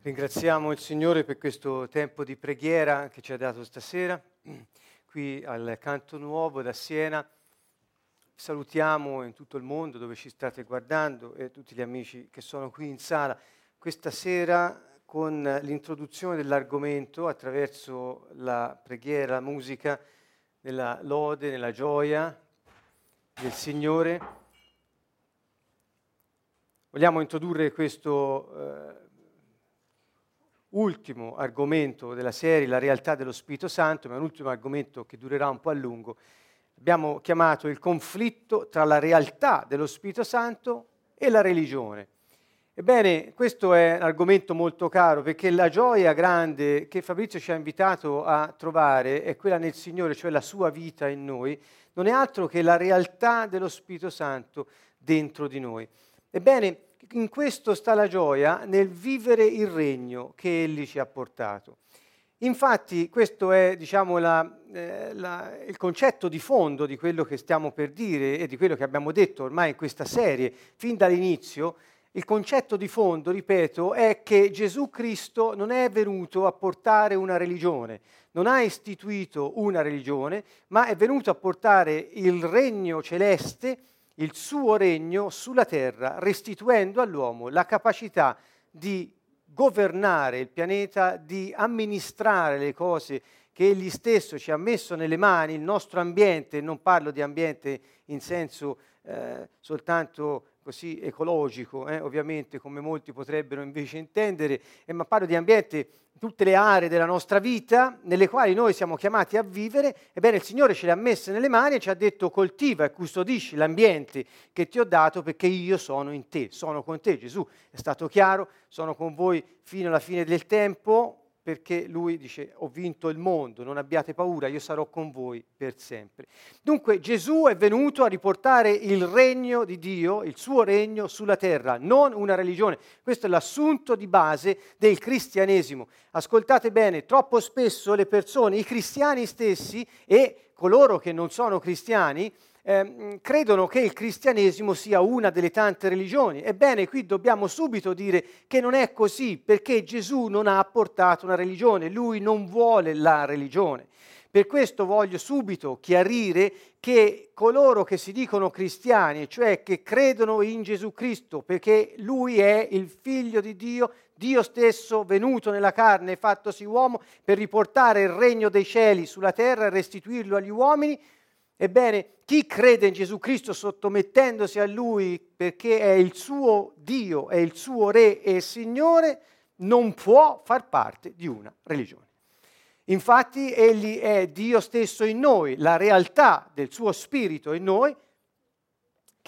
Ringraziamo il Signore per questo tempo di preghiera che ci ha dato stasera, qui al Canto Nuovo da Siena. Salutiamo in tutto il mondo dove ci state guardando e tutti gli amici che sono qui in sala questa sera con l'introduzione dell'argomento attraverso la preghiera, la musica, nella lode, nella gioia del Signore. Vogliamo introdurre questo eh, ultimo argomento della serie, la realtà dello Spirito Santo, ma è un ultimo argomento che durerà un po' a lungo. Abbiamo chiamato il conflitto tra la realtà dello Spirito Santo e la religione. Ebbene, questo è un argomento molto caro perché la gioia grande che Fabrizio ci ha invitato a trovare è quella nel Signore, cioè la sua vita in noi, non è altro che la realtà dello Spirito Santo dentro di noi. Ebbene, in questo sta la gioia nel vivere il regno che Egli ci ha portato. Infatti questo è diciamo, la, eh, la, il concetto di fondo di quello che stiamo per dire e di quello che abbiamo detto ormai in questa serie fin dall'inizio. Il concetto di fondo, ripeto, è che Gesù Cristo non è venuto a portare una religione, non ha istituito una religione, ma è venuto a portare il regno celeste il suo regno sulla terra, restituendo all'uomo la capacità di governare il pianeta, di amministrare le cose che egli stesso ci ha messo nelle mani, il nostro ambiente, non parlo di ambiente in senso eh, soltanto così ecologico, eh, ovviamente come molti potrebbero invece intendere, eh, ma parlo di ambiente, tutte le aree della nostra vita nelle quali noi siamo chiamati a vivere, ebbene il Signore ce le ha messe nelle mani e ci ha detto coltiva e custodisci l'ambiente che ti ho dato perché io sono in te, sono con te. Gesù è stato chiaro, sono con voi fino alla fine del tempo, perché lui dice ho vinto il mondo, non abbiate paura, io sarò con voi per sempre. Dunque Gesù è venuto a riportare il regno di Dio, il suo regno sulla terra, non una religione. Questo è l'assunto di base del cristianesimo. Ascoltate bene, troppo spesso le persone, i cristiani stessi e coloro che non sono cristiani, eh, credono che il cristianesimo sia una delle tante religioni. Ebbene, qui dobbiamo subito dire che non è così, perché Gesù non ha portato una religione, lui non vuole la religione. Per questo voglio subito chiarire che coloro che si dicono cristiani, cioè che credono in Gesù Cristo, perché Lui è il figlio di Dio, Dio stesso venuto nella carne e fattosi uomo per riportare il regno dei cieli sulla terra e restituirlo agli uomini, Ebbene, chi crede in Gesù Cristo sottomettendosi a Lui perché è il suo Dio, è il suo Re e Signore, non può far parte di una religione. Infatti Egli è Dio stesso in noi, la realtà del suo Spirito in noi,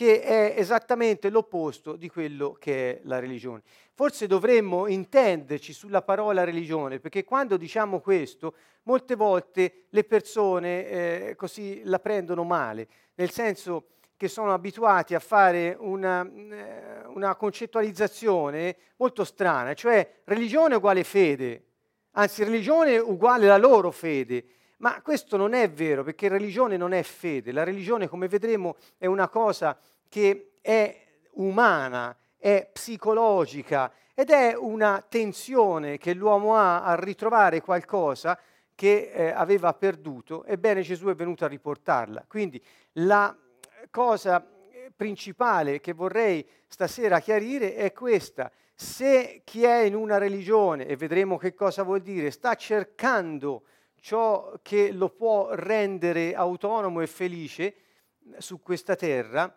che è esattamente l'opposto di quello che è la religione. Forse dovremmo intenderci sulla parola religione, perché quando diciamo questo, molte volte le persone eh, così la prendono male, nel senso che sono abituati a fare una, eh, una concettualizzazione molto strana, cioè religione uguale fede, anzi religione uguale la loro fede. Ma questo non è vero, perché religione non è fede. La religione, come vedremo, è una cosa che è umana, è psicologica ed è una tensione che l'uomo ha a ritrovare qualcosa che eh, aveva perduto. Ebbene Gesù è venuto a riportarla. Quindi la cosa principale che vorrei stasera chiarire è questa. Se chi è in una religione, e vedremo che cosa vuol dire, sta cercando ciò che lo può rendere autonomo e felice su questa terra,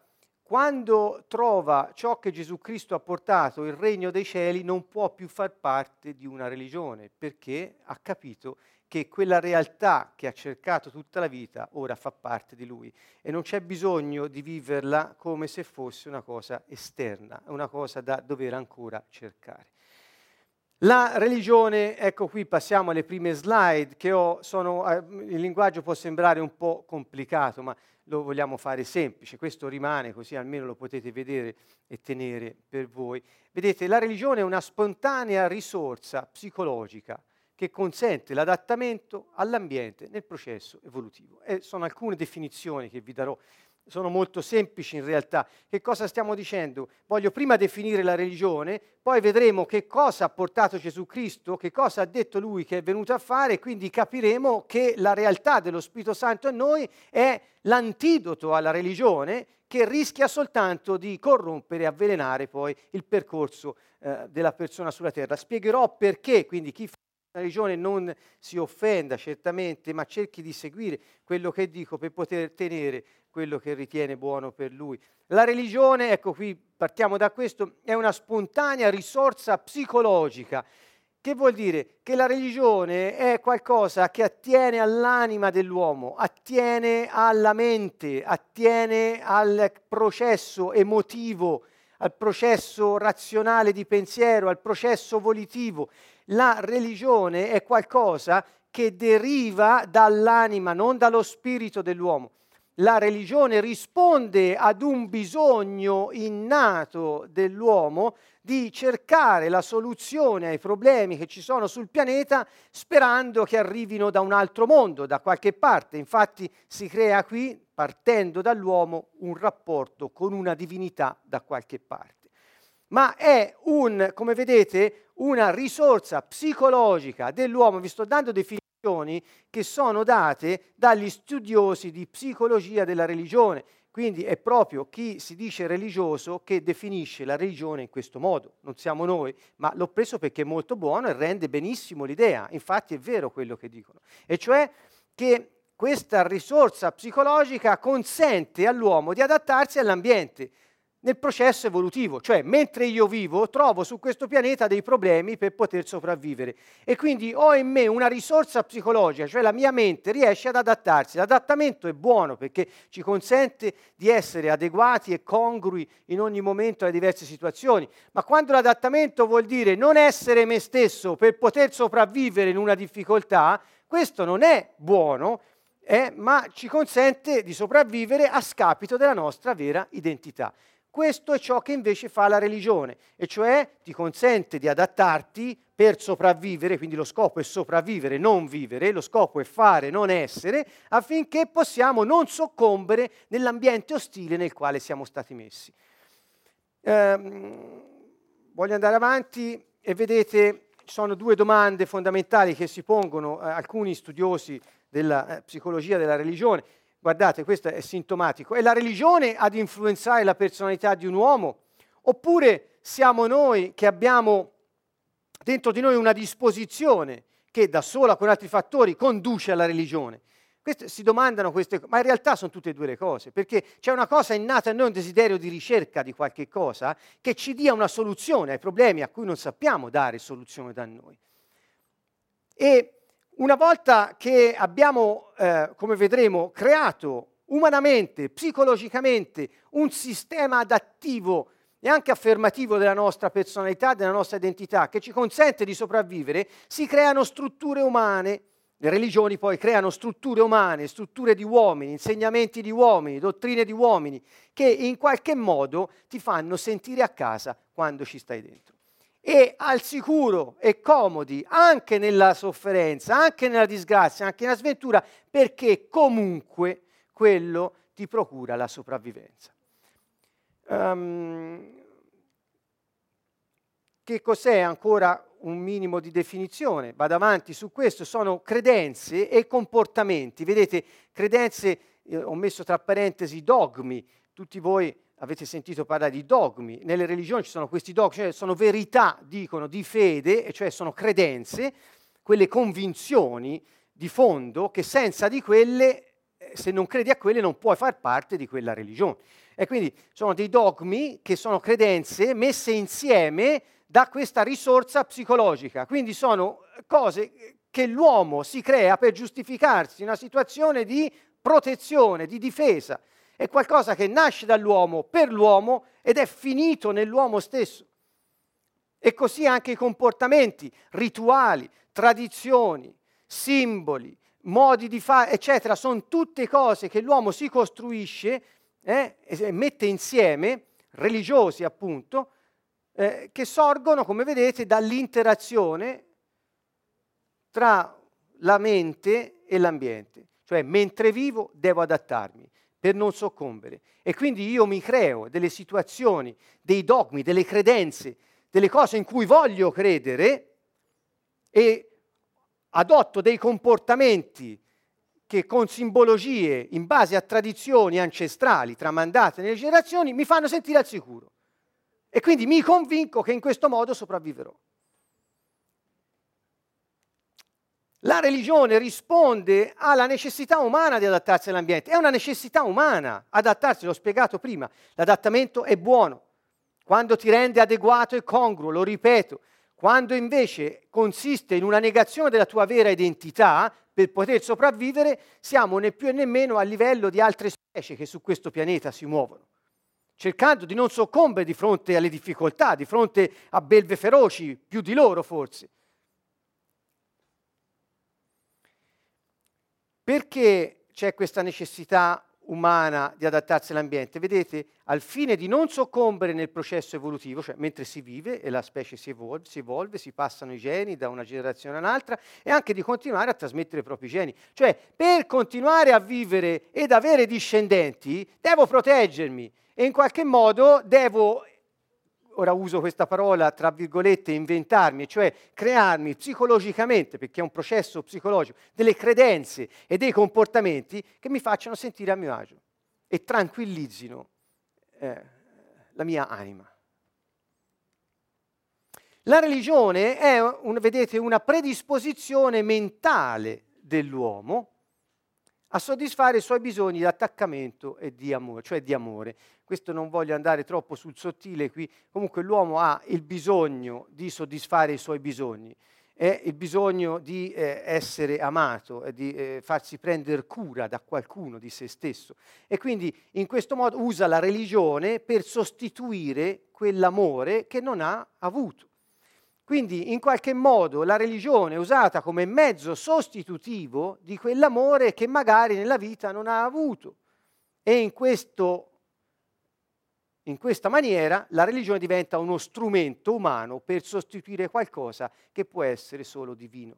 quando trova ciò che Gesù Cristo ha portato, il regno dei cieli, non può più far parte di una religione, perché ha capito che quella realtà che ha cercato tutta la vita ora fa parte di lui e non c'è bisogno di viverla come se fosse una cosa esterna, una cosa da dover ancora cercare. La religione, ecco qui passiamo alle prime slide che ho, sono, eh, il linguaggio può sembrare un po' complicato, ma lo vogliamo fare semplice, questo rimane così almeno lo potete vedere e tenere per voi. Vedete, la religione è una spontanea risorsa psicologica che consente l'adattamento all'ambiente nel processo evolutivo. E sono alcune definizioni che vi darò sono molto semplici in realtà. Che cosa stiamo dicendo? Voglio prima definire la religione, poi vedremo che cosa ha portato Gesù Cristo, che cosa ha detto Lui che è venuto a fare, quindi capiremo che la realtà dello Spirito Santo in noi è l'antidoto alla religione che rischia soltanto di corrompere e avvelenare poi il percorso eh, della persona sulla terra. Spiegherò perché, quindi chi fa la religione non si offenda certamente, ma cerchi di seguire quello che dico per poter tenere quello che ritiene buono per lui. La religione, ecco qui partiamo da questo, è una spontanea risorsa psicologica. Che vuol dire? Che la religione è qualcosa che attiene all'anima dell'uomo, attiene alla mente, attiene al processo emotivo, al processo razionale di pensiero, al processo volitivo. La religione è qualcosa che deriva dall'anima, non dallo spirito dell'uomo la religione risponde ad un bisogno innato dell'uomo di cercare la soluzione ai problemi che ci sono sul pianeta sperando che arrivino da un altro mondo, da qualche parte. Infatti si crea qui, partendo dall'uomo, un rapporto con una divinità da qualche parte. Ma è un, come vedete, una risorsa psicologica dell'uomo, vi sto dando definizioni che sono date dagli studiosi di psicologia della religione. Quindi è proprio chi si dice religioso che definisce la religione in questo modo. Non siamo noi, ma l'ho preso perché è molto buono e rende benissimo l'idea. Infatti è vero quello che dicono. E cioè che questa risorsa psicologica consente all'uomo di adattarsi all'ambiente nel processo evolutivo, cioè mentre io vivo trovo su questo pianeta dei problemi per poter sopravvivere e quindi ho in me una risorsa psicologica, cioè la mia mente riesce ad adattarsi. L'adattamento è buono perché ci consente di essere adeguati e congrui in ogni momento alle diverse situazioni, ma quando l'adattamento vuol dire non essere me stesso per poter sopravvivere in una difficoltà, questo non è buono, eh, ma ci consente di sopravvivere a scapito della nostra vera identità. Questo è ciò che invece fa la religione, e cioè ti consente di adattarti per sopravvivere, quindi lo scopo è sopravvivere, non vivere, lo scopo è fare, non essere, affinché possiamo non soccombere nell'ambiente ostile nel quale siamo stati messi. Ehm, voglio andare avanti e vedete, ci sono due domande fondamentali che si pongono eh, alcuni studiosi della eh, psicologia della religione guardate, questo è sintomatico, è la religione ad influenzare la personalità di un uomo? Oppure siamo noi che abbiamo dentro di noi una disposizione che da sola con altri fattori conduce alla religione? Queste, si domandano queste cose, ma in realtà sono tutte e due le cose, perché c'è una cosa innata in noi, un desiderio di ricerca di qualche cosa che ci dia una soluzione ai problemi a cui non sappiamo dare soluzione da noi. E una volta che abbiamo, eh, come vedremo, creato umanamente, psicologicamente, un sistema adattivo e anche affermativo della nostra personalità, della nostra identità, che ci consente di sopravvivere, si creano strutture umane. Le religioni poi creano strutture umane, strutture di uomini, insegnamenti di uomini, dottrine di uomini, che in qualche modo ti fanno sentire a casa quando ci stai dentro e al sicuro e comodi anche nella sofferenza, anche nella disgrazia, anche nella sventura, perché comunque quello ti procura la sopravvivenza. Um, che cos'è ancora un minimo di definizione? Vado avanti su questo, sono credenze e comportamenti. Vedete, credenze, eh, ho messo tra parentesi dogmi, tutti voi avete sentito parlare di dogmi, nelle religioni ci sono questi dogmi, cioè sono verità, dicono, di fede, cioè sono credenze, quelle convinzioni di fondo che senza di quelle, eh, se non credi a quelle, non puoi far parte di quella religione. E quindi sono dei dogmi che sono credenze messe insieme da questa risorsa psicologica. Quindi sono cose che l'uomo si crea per giustificarsi in una situazione di protezione, di difesa è qualcosa che nasce dall'uomo per l'uomo ed è finito nell'uomo stesso. E così anche i comportamenti, rituali, tradizioni, simboli, modi di fare, eccetera, sono tutte cose che l'uomo si costruisce eh, e mette insieme, religiosi appunto, eh, che sorgono, come vedete, dall'interazione tra la mente e l'ambiente. Cioè, mentre vivo devo adattarmi per non soccombere. E quindi io mi creo delle situazioni, dei dogmi, delle credenze, delle cose in cui voglio credere e adotto dei comportamenti che con simbologie in base a tradizioni ancestrali tramandate nelle generazioni mi fanno sentire al sicuro. E quindi mi convinco che in questo modo sopravviverò. La religione risponde alla necessità umana di adattarsi all'ambiente. È una necessità umana adattarsi, l'ho spiegato prima. L'adattamento è buono quando ti rende adeguato e congruo, lo ripeto. Quando invece consiste in una negazione della tua vera identità per poter sopravvivere, siamo né più né meno a livello di altre specie che su questo pianeta si muovono, cercando di non soccombere di fronte alle difficoltà, di fronte a belve feroci, più di loro forse. Perché c'è questa necessità umana di adattarsi all'ambiente? Vedete, al fine di non soccombere nel processo evolutivo, cioè mentre si vive e la specie si evolve, si evolve, si passano i geni da una generazione all'altra e anche di continuare a trasmettere i propri geni. Cioè, per continuare a vivere ed avere discendenti, devo proteggermi e in qualche modo devo ora uso questa parola tra virgolette, inventarmi, cioè crearmi psicologicamente, perché è un processo psicologico, delle credenze e dei comportamenti che mi facciano sentire a mio agio e tranquillizzino eh, la mia anima. La religione è, un, vedete, una predisposizione mentale dell'uomo a soddisfare i suoi bisogni di attaccamento e di amore, cioè di amore. Questo non voglio andare troppo sul sottile qui, comunque l'uomo ha il bisogno di soddisfare i suoi bisogni, è il bisogno di eh, essere amato, di eh, farsi prendere cura da qualcuno di se stesso e quindi in questo modo usa la religione per sostituire quell'amore che non ha avuto. Quindi in qualche modo la religione è usata come mezzo sostitutivo di quell'amore che magari nella vita non ha avuto. E in, questo, in questa maniera la religione diventa uno strumento umano per sostituire qualcosa che può essere solo divino.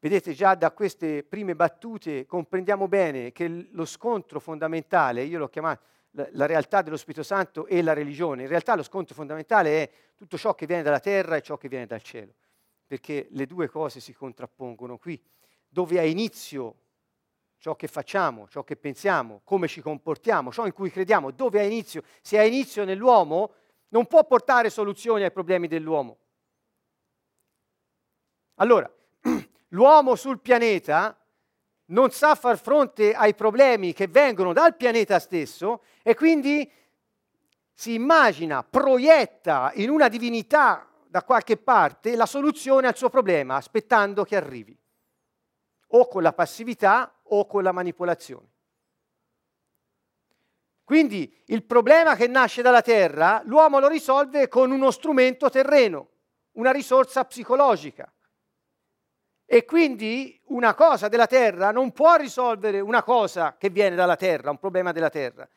Vedete già da queste prime battute comprendiamo bene che lo scontro fondamentale, io l'ho chiamato la, realtà dello Spirito Santo e la religione. In realtà lo scontro fondamentale è tutto ciò che viene dalla terra e ciò che viene dal cielo, perché le due cose si contrappongono qui. Dove ha inizio ciò che facciamo, ciò che pensiamo, come ci comportiamo, ciò in cui crediamo, dove ha inizio, se ha inizio nell'uomo, non può portare soluzioni ai problemi dell'uomo. Allora, l'uomo sul pianeta non sa far fronte ai problemi che vengono dal pianeta stesso e quindi si immagina, proietta in una divinità da qualche parte la soluzione al suo problema, aspettando che arrivi, o con la passività o con la manipolazione. Quindi il problema che nasce dalla Terra, l'uomo lo risolve con uno strumento terreno, una risorsa psicologica. E quindi una cosa della terra non può risolvere una cosa che viene dalla terra, un problema della terra.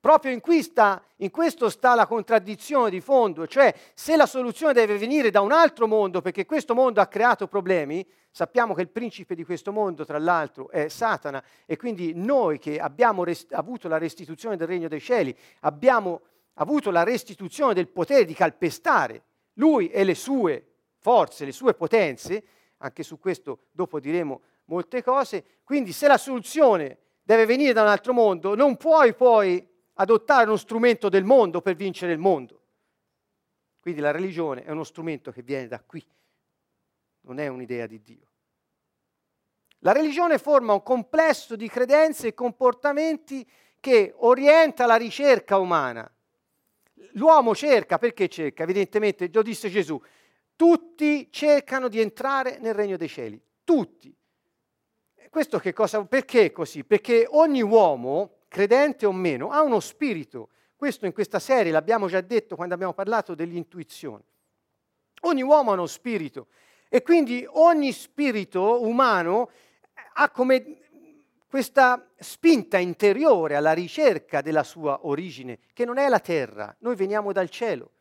Proprio in, sta, in, questo sta la contraddizione di fondo, cioè se la soluzione deve venire da un altro mondo perché questo mondo ha creato problemi, sappiamo che il principe di questo mondo tra l'altro è Satana e quindi noi che abbiamo rest- avuto la restituzione del regno dei cieli, abbiamo avuto la restituzione del potere di calpestare lui e le sue forze, le sue potenze, anche su questo dopo diremo molte cose, quindi se la soluzione deve venire da un altro mondo, non puoi poi adottare uno strumento del mondo per vincere il mondo. Quindi la religione è uno strumento che viene da qui, non è un'idea di Dio. La religione forma un complesso di credenze e comportamenti che orienta la ricerca umana. L'uomo cerca, perché cerca? Evidentemente, lo disse Gesù, tutti cercano di entrare nel regno dei cieli, tutti. Questo che cosa, perché è così? Perché ogni uomo, credente o meno, ha uno spirito. Questo in questa serie l'abbiamo già detto quando abbiamo parlato dell'intuizione. Ogni uomo ha uno spirito e quindi ogni spirito umano ha come questa spinta interiore alla ricerca della sua origine, che non è la terra, noi veniamo dal cielo.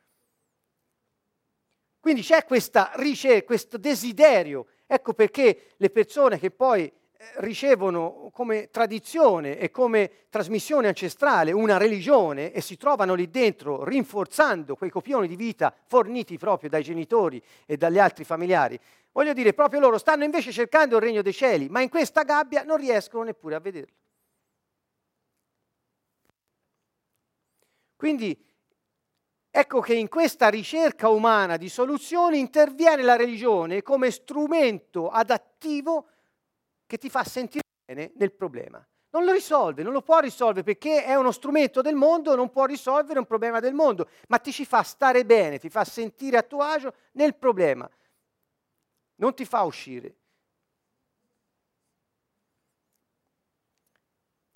Quindi c'è questa ricerca, questo desiderio. Ecco perché le persone che poi eh, ricevono come tradizione e come trasmissione ancestrale una religione e si trovano lì dentro rinforzando quei copioni di vita forniti proprio dai genitori e dagli altri familiari, voglio dire, proprio loro stanno invece cercando il regno dei cieli, ma in questa gabbia non riescono neppure a vederlo. Quindi ecco che in questa ricerca umana di soluzioni interviene la religione come strumento adattivo che ti fa sentire bene nel problema. Non lo risolve, non lo può risolvere perché è uno strumento del mondo, non può risolvere un problema del mondo, ma ti ci fa stare bene, ti fa sentire a tuo agio nel problema, non ti fa uscire.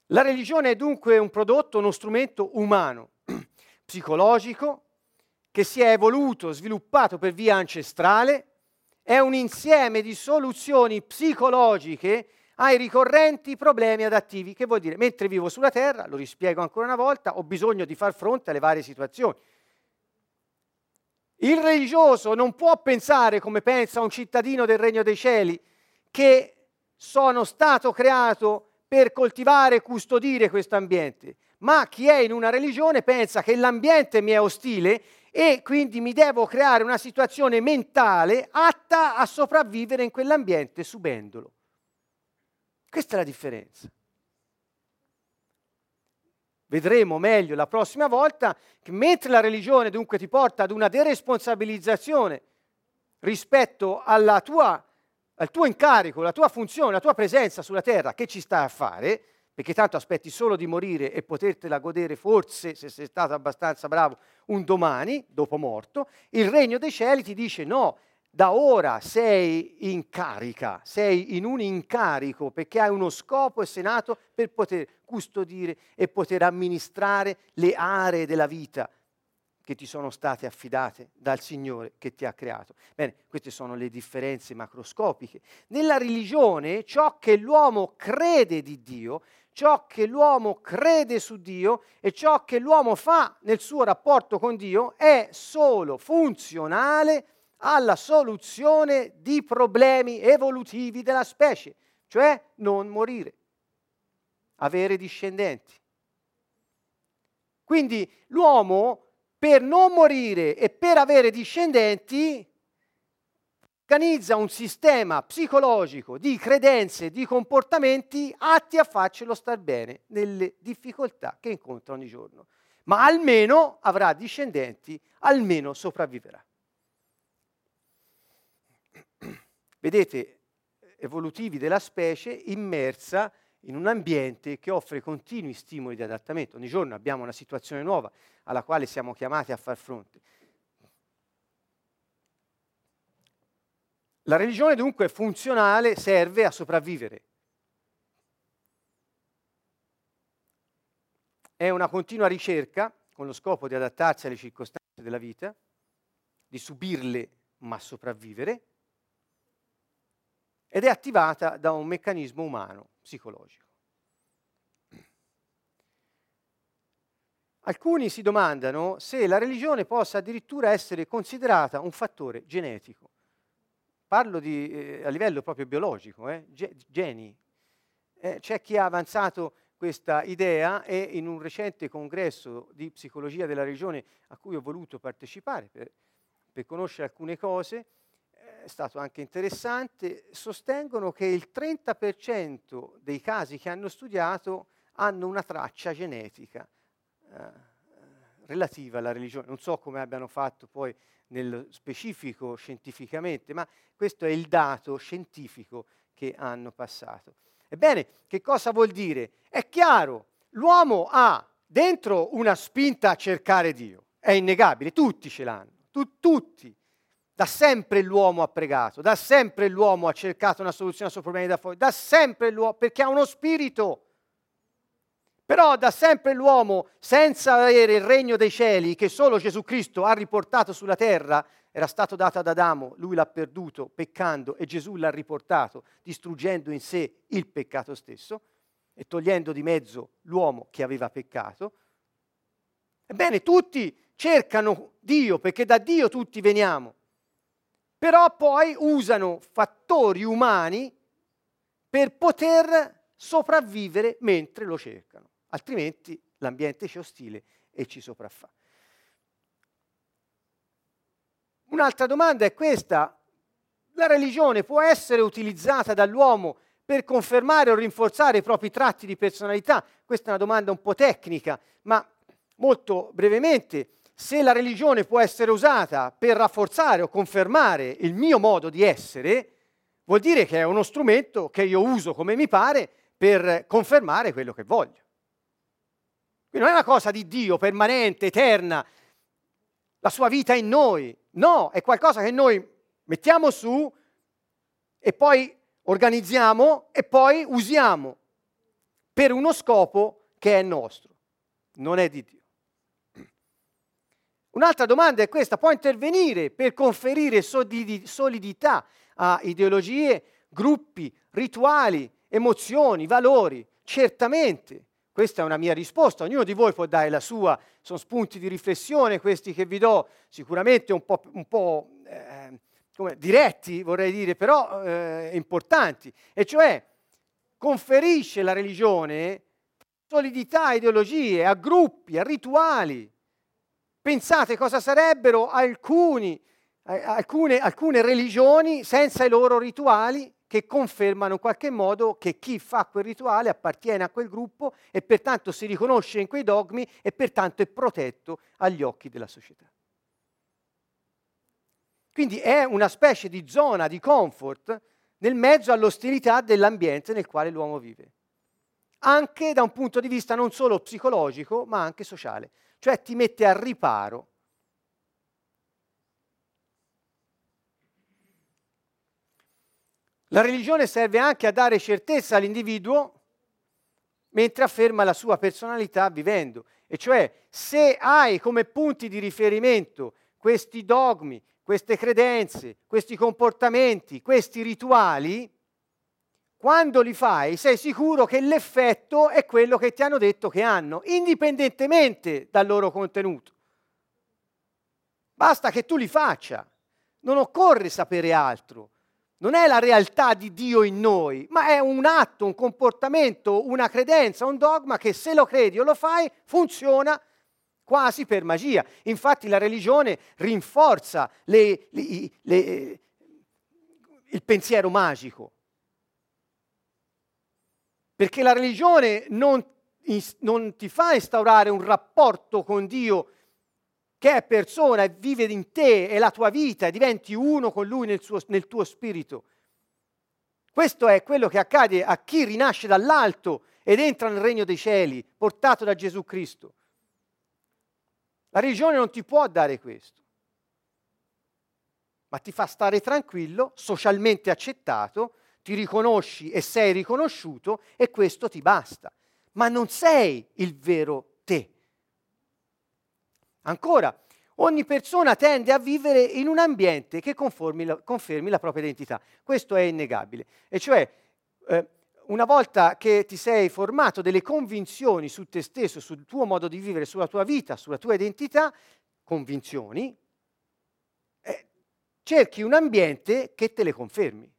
La religione è dunque un prodotto, uno strumento umano, psicologico, che si è evoluto, sviluppato per via ancestrale, è un insieme di soluzioni psicologiche ai ricorrenti problemi adattivi. Che vuol dire? Mentre vivo sulla Terra, lo rispiego ancora una volta, ho bisogno di far fronte alle varie situazioni. Il religioso non può pensare come pensa un cittadino del Regno dei Cieli, che sono stato creato per coltivare e custodire questo ambiente, ma chi è in una religione pensa che l'ambiente mi è ostile e quindi mi devo creare una situazione mentale atta a sopravvivere in quell'ambiente subendolo. Questa è la differenza. Vedremo meglio la prossima volta che mentre la religione dunque ti porta ad una deresponsabilizzazione rispetto tua, al tuo incarico, la tua funzione, la tua presenza sulla terra, che ci sta a fare, perché tanto aspetti solo di morire e potertela godere forse, se sei stato abbastanza bravo, un domani, dopo morto, il regno dei cieli ti dice no, da ora sei in carica, sei in un incarico perché hai uno scopo e sei nato per poter custodire e poter amministrare le aree della vita che ti sono state affidate dal Signore che ti ha creato. Bene, queste sono le differenze macroscopiche. Nella religione ciò che l'uomo crede di Dio ciò che l'uomo crede su Dio e ciò che l'uomo fa nel suo rapporto con Dio è solo funzionale alla soluzione di problemi evolutivi della specie, cioè non morire, avere discendenti. Quindi l'uomo per non morire e per avere discendenti organizza un sistema psicologico di credenze, di comportamenti atti a farcelo star bene nelle difficoltà che incontra ogni giorno. Ma almeno avrà discendenti, almeno sopravviverà. Vedete, evolutivi della specie immersa in un ambiente che offre continui stimoli di adattamento. Ogni giorno abbiamo una situazione nuova alla quale siamo chiamati a far fronte. La religione dunque è funzionale, serve a sopravvivere. È una continua ricerca con lo scopo di adattarsi alle circostanze della vita, di subirle ma sopravvivere, ed è attivata da un meccanismo umano, psicologico. Alcuni si domandano se la religione possa addirittura essere considerata un fattore genetico. Parlo di, eh, a livello proprio biologico, eh, geni. Eh, c'è chi ha avanzato questa idea e in un recente congresso di psicologia della regione a cui ho voluto partecipare per, per conoscere alcune cose, è stato anche interessante, sostengono che il 30% dei casi che hanno studiato hanno una traccia genetica eh, relativa alla religione. Non so come abbiano fatto poi nello specifico scientificamente, ma questo è il dato scientifico che hanno passato. Ebbene, che cosa vuol dire? È chiaro, l'uomo ha dentro una spinta a cercare Dio, è innegabile, tutti ce l'hanno, tu, tutti. Da sempre l'uomo ha pregato, da sempre l'uomo ha cercato una soluzione ai suoi problemi da fuori, da sempre l'uomo, perché ha uno spirito però da sempre l'uomo, senza avere il regno dei cieli che solo Gesù Cristo ha riportato sulla terra, era stato dato ad Adamo, lui l'ha perduto peccando e Gesù l'ha riportato distruggendo in sé il peccato stesso e togliendo di mezzo l'uomo che aveva peccato. Ebbene, tutti cercano Dio perché da Dio tutti veniamo, però poi usano fattori umani per poter sopravvivere mentre lo cercano, altrimenti l'ambiente ci è ostile e ci sopraffa. Un'altra domanda è questa. La religione può essere utilizzata dall'uomo per confermare o rinforzare i propri tratti di personalità? Questa è una domanda un po' tecnica, ma molto brevemente, se la religione può essere usata per rafforzare o confermare il mio modo di essere, vuol dire che è uno strumento che io uso come mi pare per confermare quello che voglio. Quindi non è una cosa di Dio permanente, eterna, la sua vita in noi. No, è qualcosa che noi mettiamo su e poi organizziamo e poi usiamo per uno scopo che è nostro, non è di Dio. Un'altra domanda è questa, può intervenire per conferire solidità a ideologie, gruppi, rituali, emozioni, valori? Certamente, questa è una mia risposta, ognuno di voi può dare la sua, sono spunti di riflessione questi che vi do, sicuramente un po', un po' eh, come, diretti vorrei dire, però eh, importanti, e cioè conferisce la religione solidità a ideologie, a gruppi, a rituali. Pensate cosa sarebbero alcuni, alcune, alcune religioni senza i loro rituali che confermano in qualche modo che chi fa quel rituale appartiene a quel gruppo e pertanto si riconosce in quei dogmi e pertanto è protetto agli occhi della società. Quindi è una specie di zona di comfort nel mezzo all'ostilità dell'ambiente nel quale l'uomo vive, anche da un punto di vista non solo psicologico ma anche sociale, cioè ti mette a riparo La religione serve anche a dare certezza all'individuo mentre afferma la sua personalità vivendo. E cioè, se hai come punti di riferimento questi dogmi, queste credenze, questi comportamenti, questi rituali, quando li fai sei sicuro che l'effetto è quello che ti hanno detto che hanno, indipendentemente dal loro contenuto. Basta che tu li faccia, non occorre sapere altro non è la realtà di Dio in noi, ma è un atto, un comportamento, una credenza, un dogma che se lo credi o lo fai funziona quasi per magia. Infatti la religione rinforza le, le, le, il pensiero magico. Perché la religione non, non ti fa instaurare un rapporto con Dio che è persona e vive in te e la tua vita e diventi uno con lui nel, suo, nel tuo spirito. Questo è quello che accade a chi rinasce dall'alto ed entra nel regno dei cieli, portato da Gesù Cristo. La religione non ti può dare questo, ma ti fa stare tranquillo, socialmente accettato, ti riconosci e sei riconosciuto e questo ti basta. Ma non sei il vero te. Ancora, ogni persona tende a vivere in un ambiente che la, confermi la propria identità. Questo è innegabile. E cioè, eh, una volta che ti sei formato delle convinzioni su te stesso, sul tuo modo di vivere, sulla tua vita, sulla tua identità, convinzioni, eh, cerchi un ambiente che te le confermi.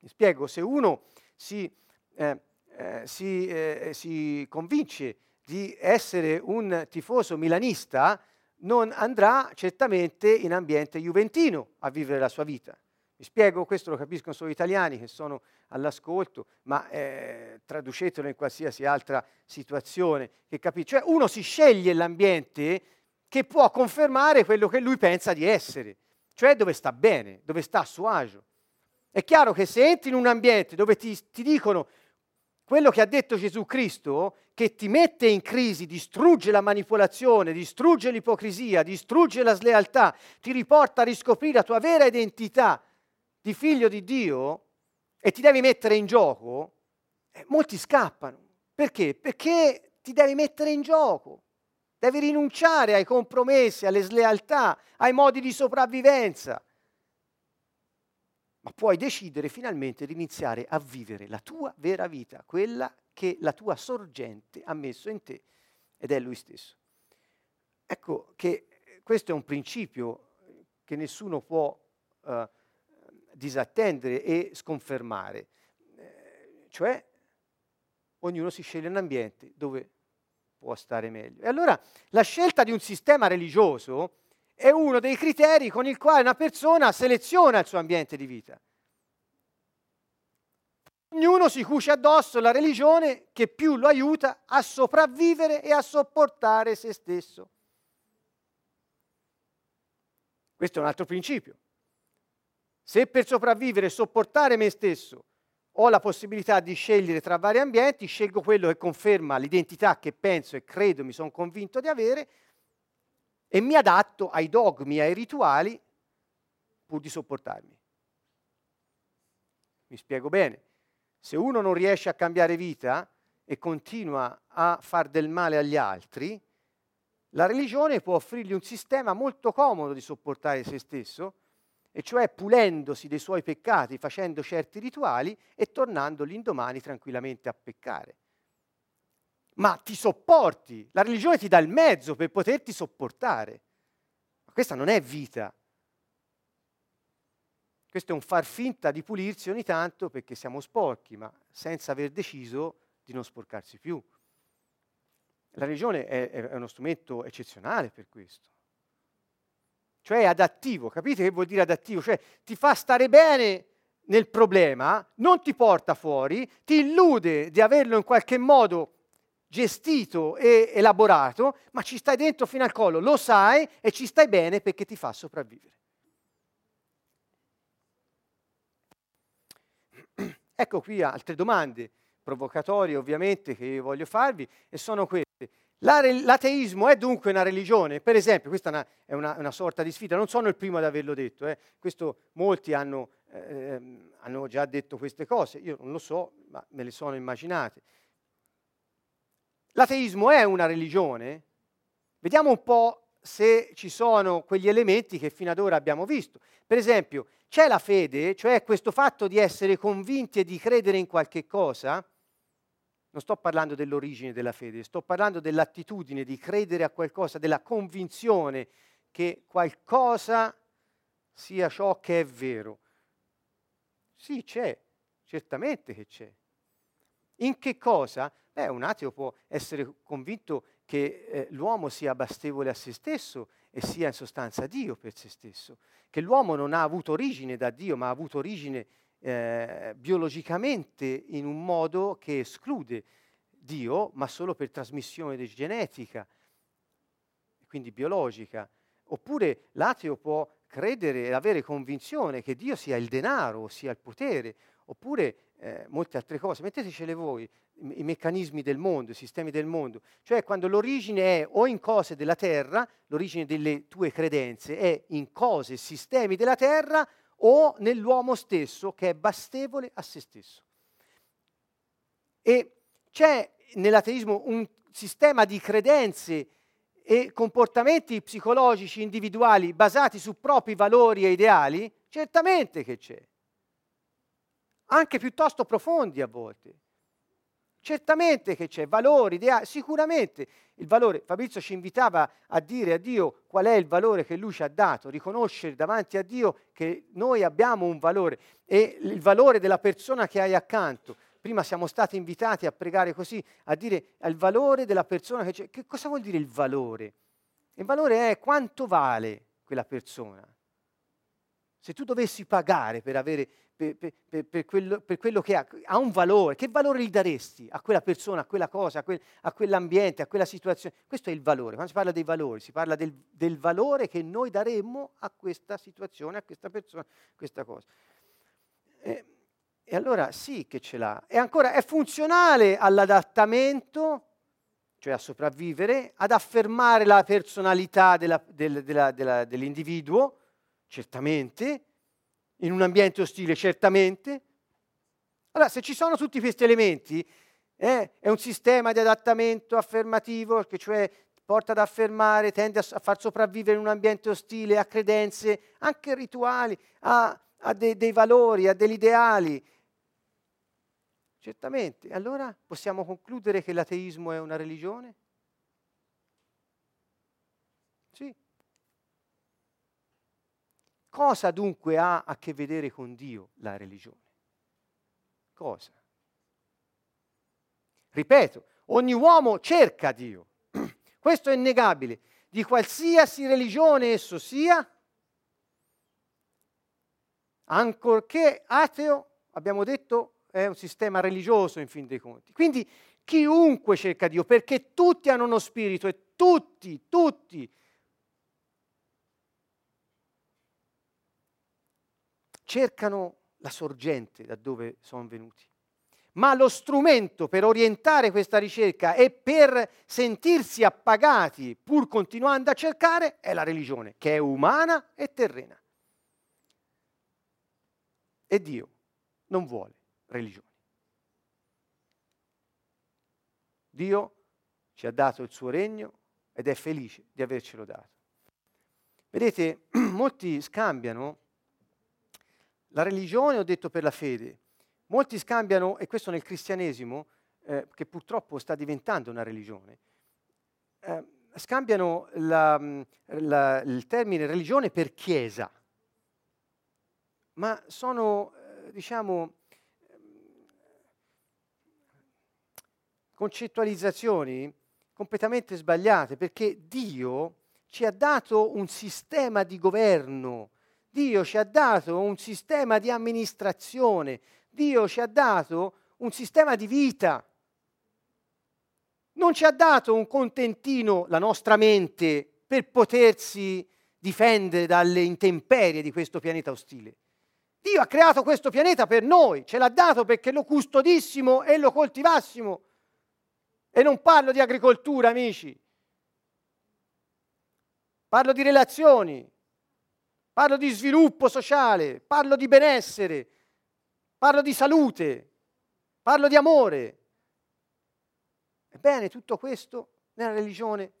Mi spiego, se uno si, eh, eh si, eh, si convince di essere un tifoso milanista, non andrà certamente in ambiente juventino a vivere la sua vita. Mi spiego, questo lo capiscono solo gli italiani che sono all'ascolto, ma eh, traducetelo in qualsiasi altra situazione. Che capi- cioè uno si sceglie l'ambiente che può confermare quello che lui pensa di essere, cioè dove sta bene, dove sta a suo agio. È chiaro che se entri in un ambiente dove ti, ti dicono quello che ha detto Gesù Cristo, che ti mette in crisi, distrugge la manipolazione, distrugge l'ipocrisia, distrugge la slealtà, ti riporta a riscoprire la tua vera identità di figlio di Dio e ti devi mettere in gioco, eh, molti scappano. Perché? Perché ti devi mettere in gioco. Devi rinunciare ai compromessi, alle slealtà, ai modi di sopravvivenza ma puoi decidere finalmente di iniziare a vivere la tua vera vita, quella che la tua sorgente ha messo in te ed è lui stesso. Ecco che questo è un principio che nessuno può uh, disattendere e sconfermare. Eh, cioè, ognuno si sceglie un ambiente dove può stare meglio. E allora la scelta di un sistema religioso è uno dei criteri con il quale una persona seleziona il suo ambiente di vita. Ognuno si cuce addosso la religione che più lo aiuta a sopravvivere e a sopportare se stesso. Questo è un altro principio. Se per sopravvivere e sopportare me stesso ho la possibilità di scegliere tra vari ambienti, scelgo quello che conferma l'identità che penso e credo, mi sono convinto di avere, e mi adatto ai dogmi, ai rituali, pur di sopportarmi. Mi spiego bene. Se uno non riesce a cambiare vita e continua a far del male agli altri, la religione può offrirgli un sistema molto comodo di sopportare se stesso, e cioè pulendosi dei suoi peccati, facendo certi rituali e tornando l'indomani tranquillamente a peccare. Ma ti sopporti, la religione ti dà il mezzo per poterti sopportare. Ma questa non è vita. Questo è un far finta di pulirsi ogni tanto perché siamo sporchi, ma senza aver deciso di non sporcarsi più. La religione è, è uno strumento eccezionale per questo cioè adattivo. Capite che vuol dire adattivo? Cioè ti fa stare bene nel problema, non ti porta fuori, ti illude di averlo in qualche modo gestito e elaborato, ma ci stai dentro fino al collo, lo sai e ci stai bene perché ti fa sopravvivere. Ecco qui altre domande provocatorie ovviamente che io voglio farvi e sono queste. L'ateismo è dunque una religione? Per esempio, questa è una, è una, una sorta di sfida, non sono il primo ad averlo detto, eh. questo molti hanno, eh, hanno già detto queste cose, io non lo so, ma me le sono immaginate. L'ateismo è una religione? Vediamo un po' se ci sono quegli elementi che fino ad ora abbiamo visto. Per esempio, c'è la fede, cioè questo fatto di essere convinti e di credere in qualche cosa, non sto parlando dell'origine della fede, sto parlando dell'attitudine di credere a qualcosa, della convinzione che qualcosa sia ciò che è vero. Sì, c'è, certamente che c'è. In che cosa? Beh, un ateo può essere convinto che eh, l'uomo sia bastevole a se stesso e sia in sostanza Dio per se stesso, che l'uomo non ha avuto origine da Dio, ma ha avuto origine eh, biologicamente in un modo che esclude Dio, ma solo per trasmissione genetica, quindi biologica. Oppure l'ateo può credere e avere convinzione che Dio sia il denaro, sia il potere, oppure eh, molte altre cose. Mettetecele voi, i, meccanismi del mondo, i sistemi del mondo. Cioè quando l'origine è o in cose della terra, l'origine delle tue credenze è in cose, sistemi della terra, o nell'uomo stesso che è bastevole a se stesso. E c'è nell'ateismo un sistema di credenze e comportamenti psicologici individuali basati su propri valori e ideali? Certamente che c'è. Anche piuttosto profondi a volte. Certamente che c'è valori, ideali, sicuramente il valore, Fabrizio ci invitava a dire a Dio qual è il valore che lui ci ha dato, riconoscere davanti a Dio che noi abbiamo un valore e il valore della persona che hai accanto. Prima siamo stati invitati a pregare così, a dire il valore della persona che c'è. Che cosa vuol dire il valore? Il valore è quanto vale quella persona. Se tu dovessi pagare per avere per, per, per, quello, per, quello, che ha, ha un valore, che valore gli daresti a quella persona, a quella cosa, a, quel, a, quell'ambiente, a quella situazione? Questo è il valore. Quando si parla dei valori, si parla del, del valore che noi daremmo a questa situazione, a questa persona, a questa cosa. E, e allora sì che ce l'ha. E ancora è funzionale all'adattamento, cioè a sopravvivere, ad affermare la personalità della, del, della, della, dell'individuo, certamente, in un ambiente ostile? Certamente. Allora, se ci sono tutti questi elementi, eh, è un sistema di adattamento affermativo, che cioè porta ad affermare, tende a, far sopravvivere in un ambiente ostile, a credenze, anche rituali, a, a de, dei valori, a degli ideali. Certamente. Allora possiamo concludere che l'ateismo è una religione? Sì. Cosa dunque ha a che vedere con Dio la religione? Cosa? Ripeto, ogni uomo cerca Dio. Questo è innegabile. Di qualsiasi religione esso sia, ancorché ateo, abbiamo detto, è un sistema religioso in fin dei conti. Quindi chiunque cerca Dio, perché tutti hanno uno spirito e tutti, tutti cercano la sorgente da dove sono venuti. Ma lo strumento per orientare questa ricerca e per sentirsi appagati pur continuando a cercare è la religione, che è umana e terrena. E Dio non vuole religioni. Dio ci ha dato il suo regno ed è felice di avercelo dato. Vedete, molti scambiano la religione, ho detto per la fede, molti scambiano, e questo nel cristianesimo, eh, che purtroppo sta diventando una religione, eh, scambiano la, la, il termine religione per chiesa, ma sono, eh, diciamo, concettualizzazioni completamente sbagliate, perché Dio ci ha dato un sistema di governo, Dio ci ha dato un sistema di amministrazione, Dio ci ha dato un sistema di vita. Non ci ha dato un contentino, la nostra mente, per potersi difendere dalle intemperie di questo pianeta ostile. Dio ha creato questo pianeta per noi, ce l'ha dato perché lo custodissimo e lo coltivassimo. E non parlo di agricoltura, amici. Parlo di relazioni, parlo di sviluppo sociale, parlo di benessere, parlo di salute, parlo di amore. Ebbene, tutto questo nella religione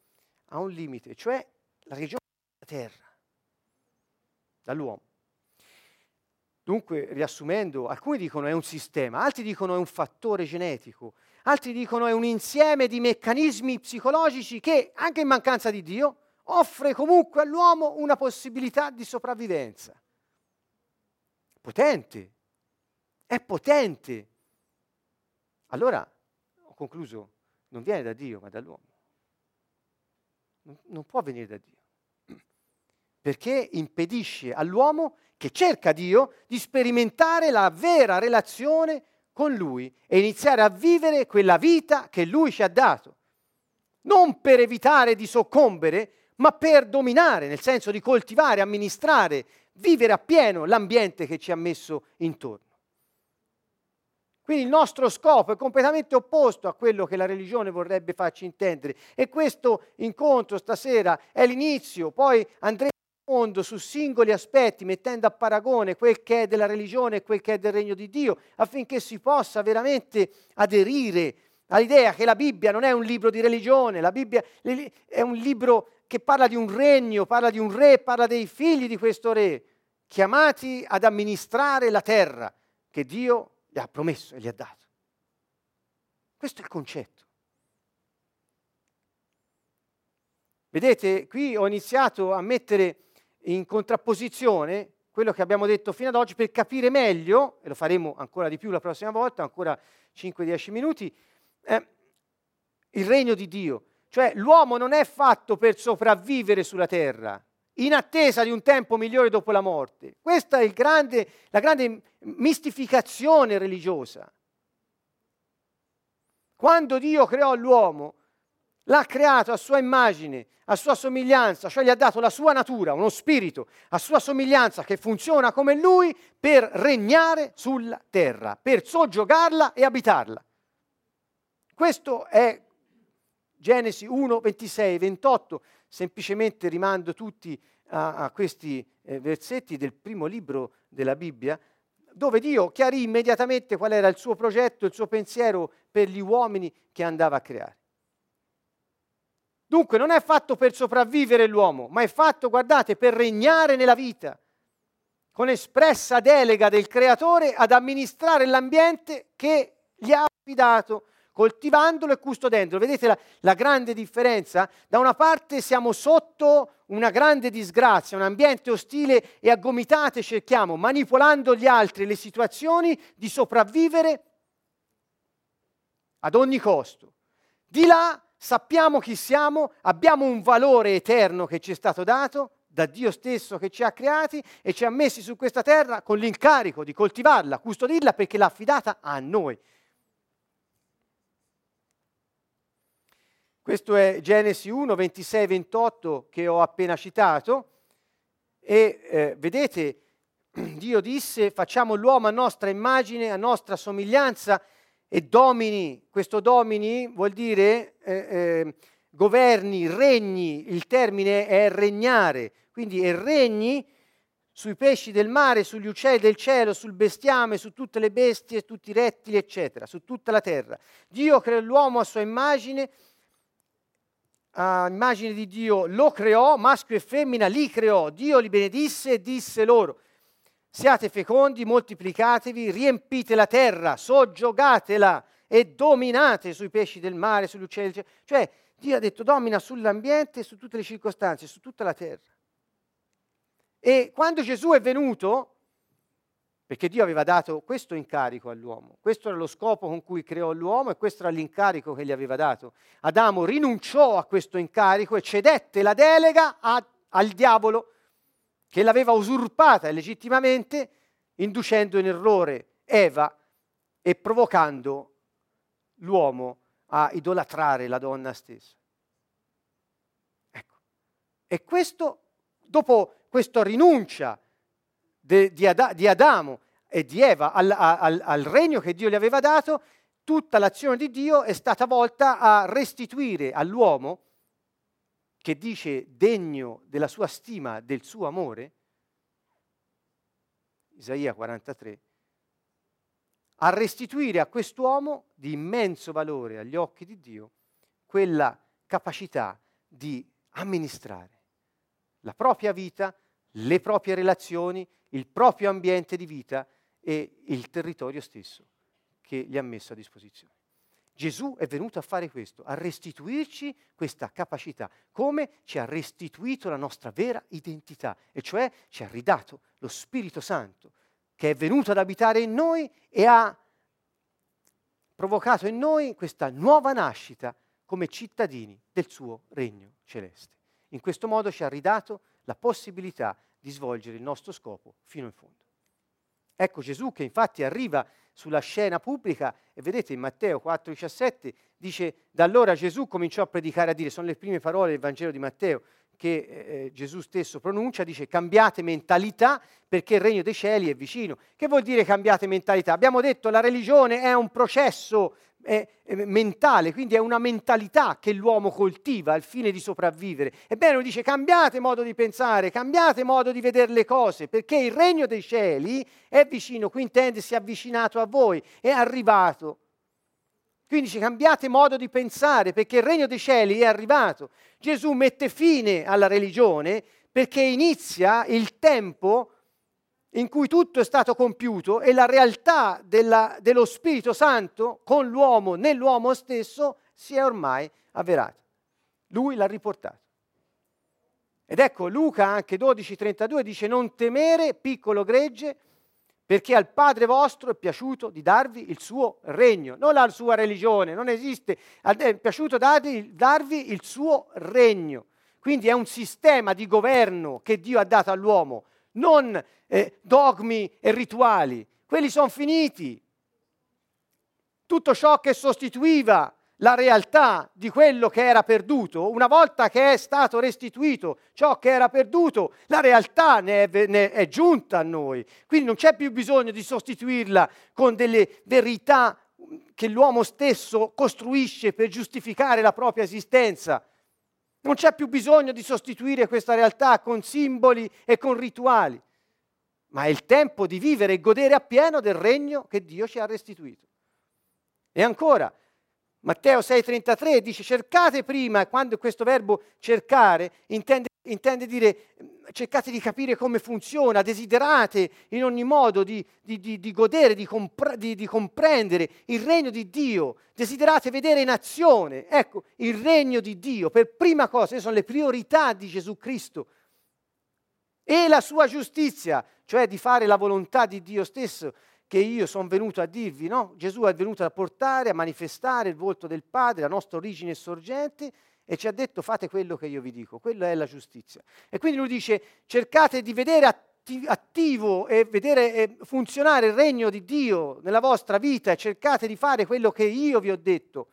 ha un limite, cioè la religione della terra, dall'uomo. Dunque, riassumendo, alcuni dicono è un sistema, altri dicono è un fattore genetico, altri dicono è un insieme di meccanismi psicologici che, anche in mancanza di Dio, offre comunque all'uomo una possibilità di sopravvivenza. Potente, è potente. Allora, ho concluso, non viene da Dio, ma dall'uomo. Non, può venire da Dio perché impedisce all'uomo che cerca Dio di sperimentare la vera relazione con Lui e iniziare a vivere quella vita che Lui ci ha dato. Non per evitare di soccombere, ma per dominare, nel senso di coltivare, amministrare, vivere appieno l'ambiente che ci ha messo intorno. Quindi il nostro scopo è completamente opposto a quello che la religione vorrebbe farci intendere e questo incontro stasera è l'inizio, poi andremo mondo su singoli aspetti, mettendo a paragone quel che è della religione e quel che è del regno di Dio, affinché si possa veramente aderire all'idea che la Bibbia non è un libro di religione, la Bibbia è un libro che parla di un regno, parla di un re, parla dei figli di questo re, chiamati ad amministrare la terra che Dio gli ha promesso e gli ha dato. Questo è il concetto. Vedete, qui ho iniziato a mettere in contrapposizione quello che abbiamo detto fino ad oggi per capire meglio, e lo faremo ancora di più la prossima volta, ancora 5-10 minuti, eh, il regno di Dio. Cioè l'uomo non è fatto per sopravvivere sulla terra, in attesa di un tempo migliore dopo la morte. Questa è grande, la grande mistificazione religiosa. Quando Dio creò l'uomo, l'ha creato a sua immagine, a sua somiglianza, cioè gli ha dato la sua natura, uno spirito, a sua somiglianza che funziona come lui per regnare sulla terra, per soggiogarla e abitarla. Questo è Genesi 1, 26, 28, semplicemente rimando tutti a, a questi eh, versetti del primo libro della Bibbia, dove Dio chiarì immediatamente qual era il suo progetto, il suo pensiero per gli uomini che andava a creare. Dunque non è fatto per sopravvivere l'uomo, ma è fatto, guardate, per regnare nella vita, con espressa delega del creatore ad amministrare l'ambiente che gli ha affidato coltivandolo e custodendolo. Vedete la, la grande differenza? Da una parte siamo sotto una grande disgrazia, un ambiente ostile e a gomitate cerchiamo, manipolando gli altri, le situazioni, di sopravvivere ad ogni costo. Di là sappiamo chi siamo, abbiamo un valore eterno che ci è stato dato da Dio stesso che ci ha creati e ci ha messi su questa terra con l'incarico di coltivarla, custodirla perché l'ha affidata a noi. Questo è Genesi 1, 26, 28 che ho appena citato. E eh, vedete, Dio disse facciamo l'uomo a nostra immagine, a nostra somiglianza e domini, questo domini vuol dire eh, eh, governi, regni, il termine è regnare, quindi è regni sui pesci del mare, sugli uccelli del cielo, sul bestiame, su tutte le bestie, tutti i rettili, eccetera, su tutta la terra. Dio creò l'uomo a sua immagine, a immagine di Dio lo creò, maschio e femmina li creò, Dio li benedisse e disse loro, siate fecondi, moltiplicatevi, riempite la terra, soggiogatela e dominate sui pesci del mare, sugli uccelli cielo. Cioè, Dio ha detto domina sull'ambiente, su tutte le circostanze, su tutta la terra. E quando Gesù è venuto, perché Dio aveva dato questo incarico all'uomo, questo era lo scopo con cui creò l'uomo e questo era l'incarico che gli aveva dato. Adamo rinunciò a questo incarico e cedette la delega a, al diavolo che l'aveva usurpata illegittimamente, inducendo in errore Eva e provocando l'uomo a idolatrare la donna stessa. Ecco. E questo, dopo questa rinuncia de, di, Ad, di, Adamo e di Eva al, al, al regno che Dio gli aveva dato, tutta l'azione di Dio è stata volta a restituire all'uomo, che dice degno della sua stima, del suo amore, Isaia 43, a restituire a quest'uomo di immenso valore agli occhi di Dio quella capacità di amministrare la propria vita, le proprie relazioni, il proprio ambiente di vita e il territorio stesso che gli ha messo a disposizione. Gesù è venuto a fare questo, a restituirci questa capacità, come ci ha restituito la nostra vera identità, e cioè ci ha ridato lo Spirito Santo, che è venuto ad abitare in noi e ha provocato in noi questa nuova nascita come cittadini del suo regno celeste. In questo modo ci ha ridato la possibilità di svolgere il nostro scopo fino in fondo. Ecco Gesù che infatti arriva sulla scena pubblica e vedete in Matteo 4,17 dice da allora Gesù cominciò a predicare a dire, sono le prime parole del Vangelo di Matteo, che eh, Gesù stesso pronuncia, dice cambiate mentalità perché il regno dei cieli è vicino. Che vuol dire cambiate mentalità? Abbiamo detto che la religione è un processo è, mentale, quindi è una mentalità che l'uomo coltiva al fine di sopravvivere. Ebbene, lui dice cambiate modo di pensare, cambiate modo di vedere le cose, perché il regno dei cieli è vicino, qui intende si è avvicinato a voi, è arrivato. Quindi dice cambiate modo di pensare perché il regno dei cieli è arrivato. Gesù mette fine alla religione perché inizia il tempo in cui tutto è stato compiuto e la realtà della, dello Spirito Santo con l'uomo, nell'uomo stesso, si è ormai avverata. Lui l'ha riportato. Ed ecco Luca anche 12:32 dice non temere, piccolo gregge, perché al Padre vostro è piaciuto di darvi il suo regno, non la sua religione, non esiste, è piaciuto darvi, darvi il suo regno. Quindi è un sistema di governo che Dio ha dato all'uomo, non eh, dogmi e rituali. Quelli sono finiti. Tutto ciò che sostituiva la realtà di quello che era perduto, una volta che è stato restituito ciò che era perduto, la realtà ne è, ne è, giunta a noi. Quindi non c'è più bisogno di sostituirla con delle verità che l'uomo stesso costruisce per giustificare la propria esistenza. Non c'è più bisogno di sostituire questa realtà con simboli e con rituali, ma è il tempo di vivere e godere appieno del regno che Dio ci ha restituito. E ancora, Matteo 6,33 dice cercate prima, quando questo verbo cercare intende intende dire cercate di capire come funziona, desiderate in ogni modo di, di, di, di godere, compra- di, comprendere il regno di Dio, desiderate vedere in azione, ecco, il regno di Dio, per prima cosa, sono le priorità di Gesù Cristo. E la sua giustizia, cioè di fare la volontà di Dio stesso, che io sono venuto a dirvi, no? Gesù è venuto a portare, a manifestare il volto del Padre, la nostra origine sorgente, e ci ha detto fate quello che io vi dico, quella è la giustizia. E quindi lui dice cercate di vedere atti- attivo e vedere e funzionare il regno di Dio nella vostra vita e cercate di fare quello che io vi ho detto.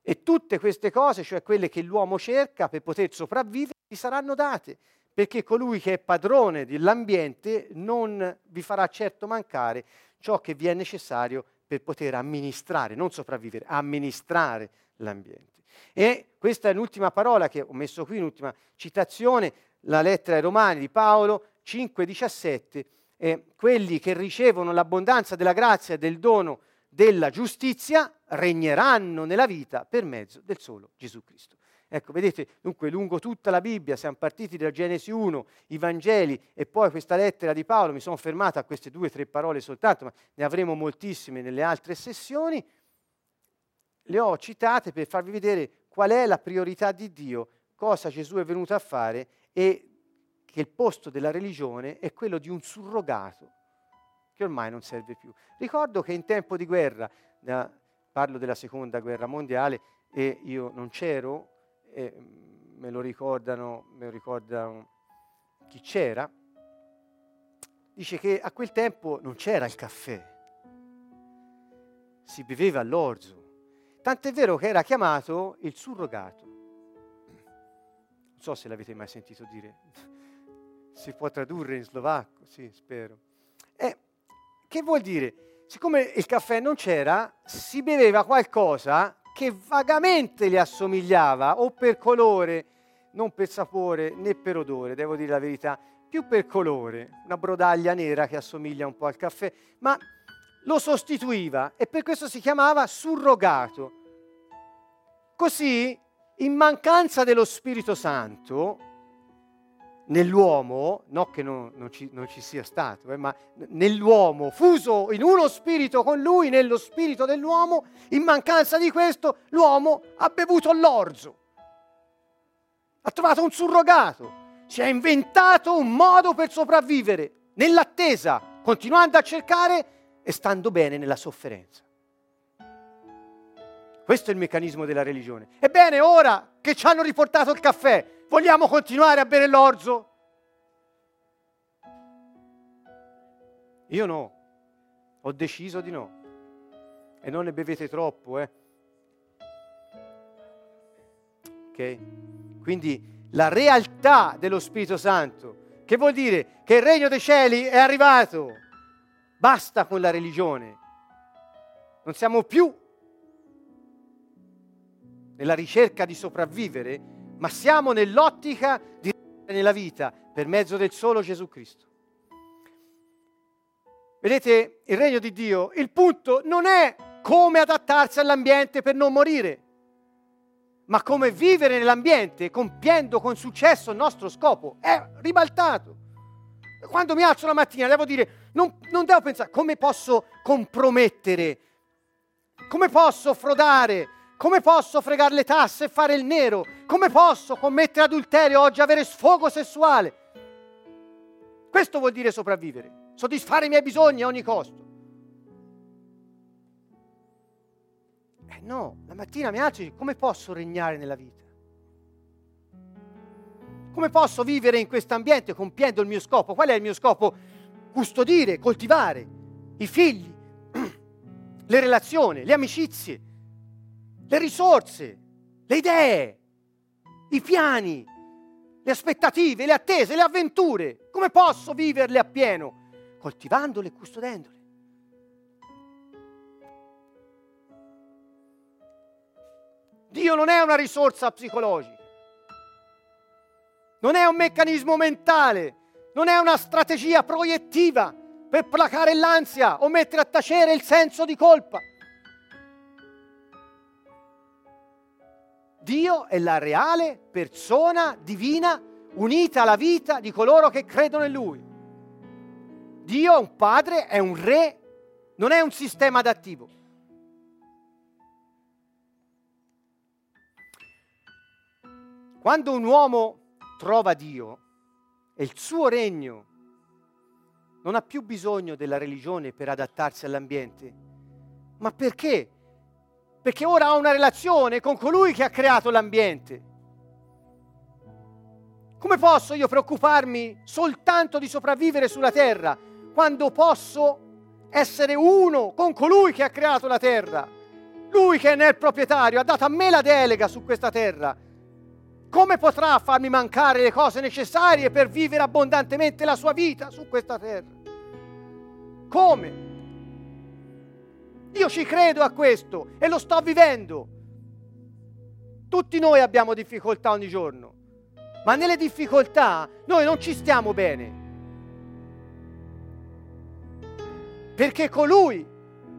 E tutte queste cose, cioè quelle che l'uomo cerca per poter sopravvivere, vi saranno date, perché colui che è padrone dell'ambiente non vi farà certo mancare ciò che vi è necessario per poter amministrare, non sopravvivere, amministrare l'ambiente. E questa è l'ultima parola che ho messo qui, l'ultima citazione, la lettera ai Romani di Paolo 5,17, eh, quelli che ricevono l'abbondanza della grazia e del dono della giustizia regneranno nella vita per mezzo del solo Gesù Cristo. Ecco, vedete, dunque lungo tutta la Bibbia, siamo partiti da Genesi 1, i Vangeli e poi questa lettera di Paolo, mi sono fermato a queste due o tre parole soltanto, ma ne avremo moltissime nelle altre sessioni le ho citate per farvi vedere qual è la priorità di Dio, cosa Gesù è venuto a fare e che il posto della religione è quello di un surrogato che ormai non serve più. Ricordo che in tempo di guerra, da, parlo della seconda guerra mondiale, e io non c'ero, e me lo ricordano, me lo ricordano chi c'era, dice che a quel tempo non c'era il caffè, si beveva all'orzo Tant'è vero che era chiamato il surrogato. Non so se l'avete mai sentito dire. Si può tradurre in slovacco, sì, spero. Eh, che vuol dire? Siccome il caffè non c'era, si beveva qualcosa che vagamente le assomigliava, o per colore, non per sapore né per odore, devo dire la verità, più per colore, una brodaglia nera che assomiglia un po' al caffè, ma lo sostituiva e per questo si chiamava surrogato. Così, in mancanza dello Spirito Santo, nell'uomo, no che non, non, ci, non ci, sia stato, eh, ma nell'uomo, fuso in uno spirito con lui, nello spirito dell'uomo, in mancanza di questo, l'uomo ha bevuto l'orzo, ha trovato un surrogato, si è inventato un modo per sopravvivere nell'attesa, continuando a cercare e stando bene nella sofferenza. Questo è il meccanismo della religione. Ebbene, ora che ci hanno riportato il caffè, vogliamo continuare a bere l'orzo? Io no, ho deciso di no. E non ne bevete troppo, eh. Ok? Quindi la realtà dello Spirito Santo, che vuol dire che il regno dei cieli è arrivato Basta con la religione. Non siamo più nella ricerca di sopravvivere, ma siamo nell'ottica di nella vita per mezzo del solo Gesù Cristo. Vedete, il regno di Dio, il punto non è come adattarsi all'ambiente per non morire, ma come vivere nell'ambiente compiendo con successo il nostro scopo. È ribaltato. Quando mi alzo la mattina devo dire, non, non devo pensare come posso compromettere, come posso frodare, come posso fregare le tasse e fare il nero, come posso commettere adulterio oggi, avere sfogo sessuale. Questo vuol dire sopravvivere, soddisfare i miei bisogni a ogni costo. Eh no, la mattina mi alzo e come posso regnare nella vita? Come posso vivere in questo ambiente compiendo il mio scopo? Qual è il mio scopo? Custodire, coltivare i figli, le relazioni, le amicizie, le risorse, le idee, i piani, le aspettative, le attese, le avventure. Come posso viverle appieno? Coltivandole e custodendole. Dio non è una risorsa psicologica non è un meccanismo mentale, non è una strategia proiettiva per placare l'ansia o mettere a tacere il senso di colpa. Dio è la reale persona divina unita alla vita di coloro che credono in Lui. Dio è un padre, è un re, non è un sistema adattivo. Quando un uomo trova Dio e il suo regno non ha più bisogno della religione per adattarsi all'ambiente, ma perché? Perché ora ha una relazione con colui che ha creato l'ambiente. Come posso io preoccuparmi soltanto di sopravvivere sulla terra quando posso essere uno con colui che ha creato la terra? Lui che è nel proprietario ha dato a me la delega su questa terra. Come potrà farmi mancare le cose necessarie per vivere abbondantemente la sua vita su questa terra? Come? Io ci credo a questo e lo sto vivendo. Tutti noi abbiamo difficoltà ogni giorno, ma nelle difficoltà noi non ci stiamo bene. Perché colui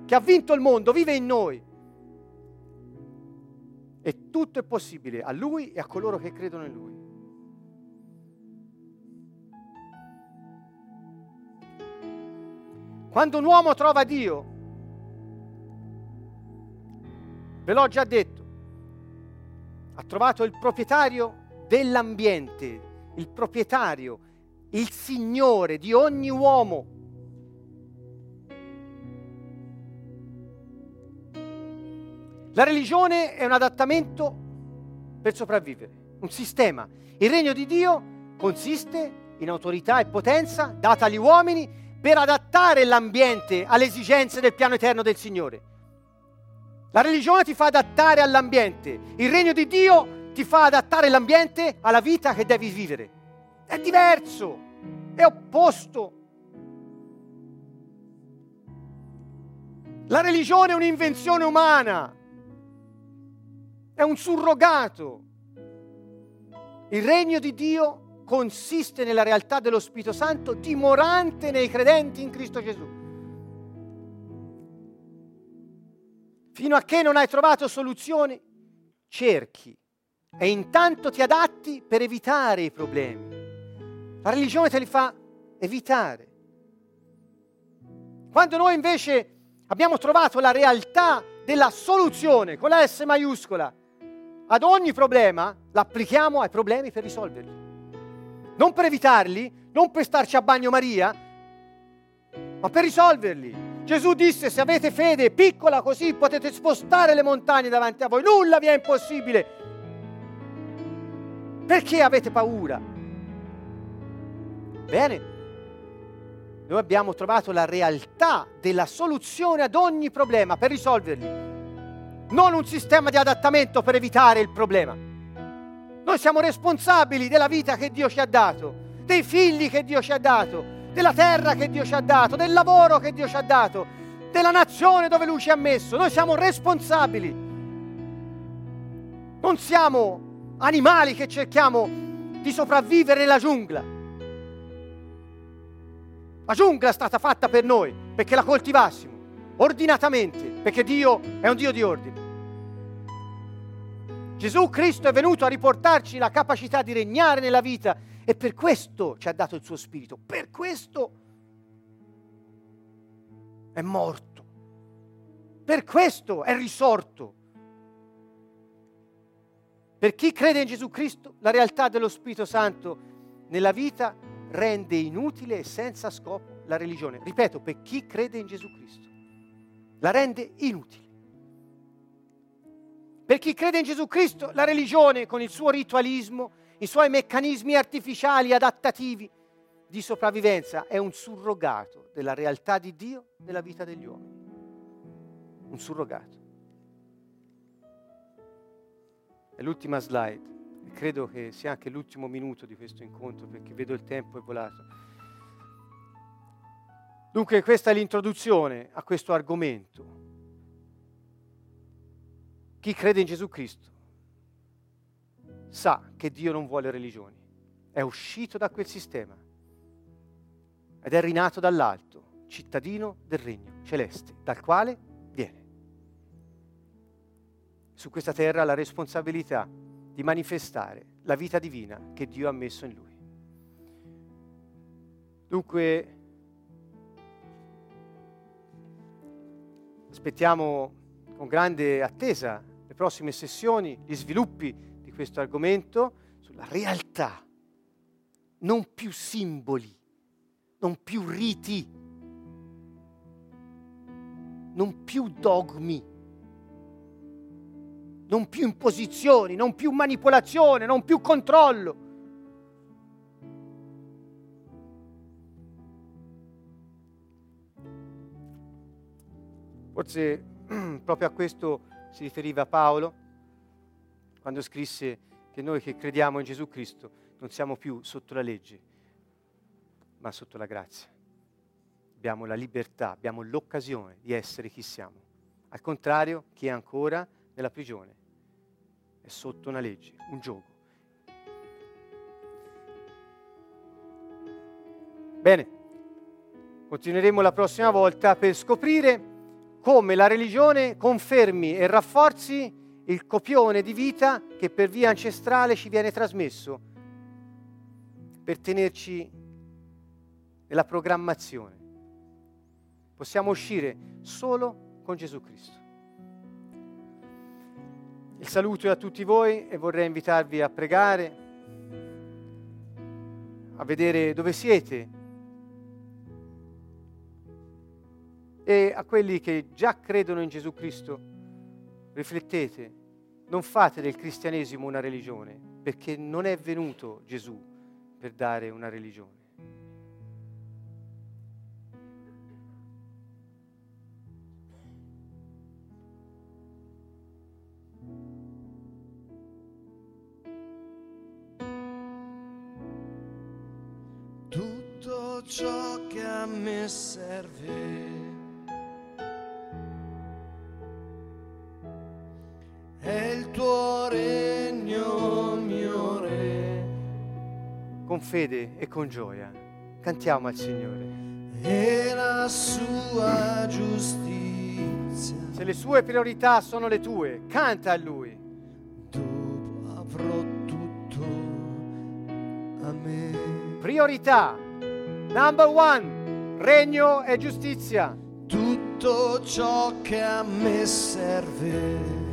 che ha vinto il mondo vive in noi. Tutto è possibile a lui e a coloro che credono in lui. Quando un uomo trova Dio, ve l'ho già detto, ha trovato il proprietario dell'ambiente, il proprietario, il Signore di ogni uomo. La religione è un adattamento per sopravvivere, un sistema. Il regno di Dio consiste in autorità e potenza data agli uomini per adattare l'ambiente alle esigenze del piano eterno del Signore. La religione ti fa adattare all'ambiente, il regno di Dio ti fa adattare l'ambiente alla vita che devi vivere. È diverso, è opposto. La religione è un'invenzione umana, è un surrogato. Il regno di Dio consiste nella realtà dello Spirito Santo dimorante nei credenti in Cristo Gesù. Fino a che non hai trovato soluzioni, cerchi e intanto ti adatti per evitare i problemi. La religione te li fa evitare. Quando noi invece abbiamo trovato la realtà della soluzione con la S maiuscola ad ogni problema, l'applichiamo ai problemi per risolverli non per evitarli, non per starci a bagno Maria, ma per risolverli. Gesù disse, se avete fede piccola così potete spostare le montagne davanti a voi, nulla vi è impossibile. Perché avete paura? Bene, noi abbiamo trovato la realtà della soluzione ad ogni problema per risolverli, non un sistema di adattamento per evitare il problema. Noi siamo responsabili della vita che Dio ci ha dato, dei figli che Dio ci ha dato, della terra che Dio ci ha dato, del lavoro che Dio ci ha dato, della nazione dove Lui ci ha messo. Noi siamo responsabili. Non siamo animali che cerchiamo di sopravvivere nella giungla. La giungla è stata fatta per noi, perché la coltivassimo, ordinatamente, perché Dio è un Dio di ordine. Gesù Cristo è venuto a riportarci la capacità di regnare nella vita e per questo ci ha dato il suo spirito, per questo è morto, per questo è risorto. Per chi crede in Gesù Cristo, la realtà dello Spirito Santo nella vita rende inutile e senza scopo la religione. Ripeto, per chi crede in Gesù Cristo, la rende inutile. Per chi crede in Gesù Cristo, la religione con il suo ritualismo, i suoi meccanismi artificiali adattativi di sopravvivenza è un surrogato della realtà di Dio nella vita degli uomini. Un surrogato. È l'ultima slide credo che sia anche l'ultimo minuto di questo incontro perché vedo il tempo è volato. Dunque questa è l'introduzione a questo argomento chi crede in Gesù Cristo sa che Dio non vuole religioni, è uscito da quel sistema ed è rinato dall'alto, cittadino del regno celeste, dal quale viene. su questa terra la responsabilità di manifestare la vita divina che Dio ha messo in lui. Dunque, aspettiamo con grande attesa le prossime sessioni, gli sviluppi di questo argomento sulla realtà, non più simboli, non più riti, non più dogmi, non più imposizioni, non più manipolazione, non più controllo. Forse proprio a questo si riferiva Paolo quando scrisse che noi che crediamo in Gesù Cristo non siamo più sotto la legge, ma sotto la grazia. Abbiamo la libertà, abbiamo l'occasione di essere chi siamo. Al contrario, chi è ancora nella prigione è sotto una legge, un gioco. Bene, continueremo la prossima volta per scoprire come la religione confermi e rafforzi il copione di vita che per via ancestrale ci viene trasmesso per tenerci nella programmazione. Possiamo uscire solo con Gesù Cristo. Il saluto è a tutti voi e vorrei invitarvi a pregare, a vedere dove siete E a quelli che già credono in Gesù Cristo, riflettete, non fate del cristianesimo una religione, perché non è venuto Gesù per dare una religione. Tutto ciò che a me serve è il tuo regno, mio re. Con fede e con gioia cantiamo al Signore. E la sua giustizia. Se le sue priorità sono le tue, canta a Lui. Dopo avrò tutto a me. Priorità. Number one, regno e giustizia. Tutto ciò che a me serve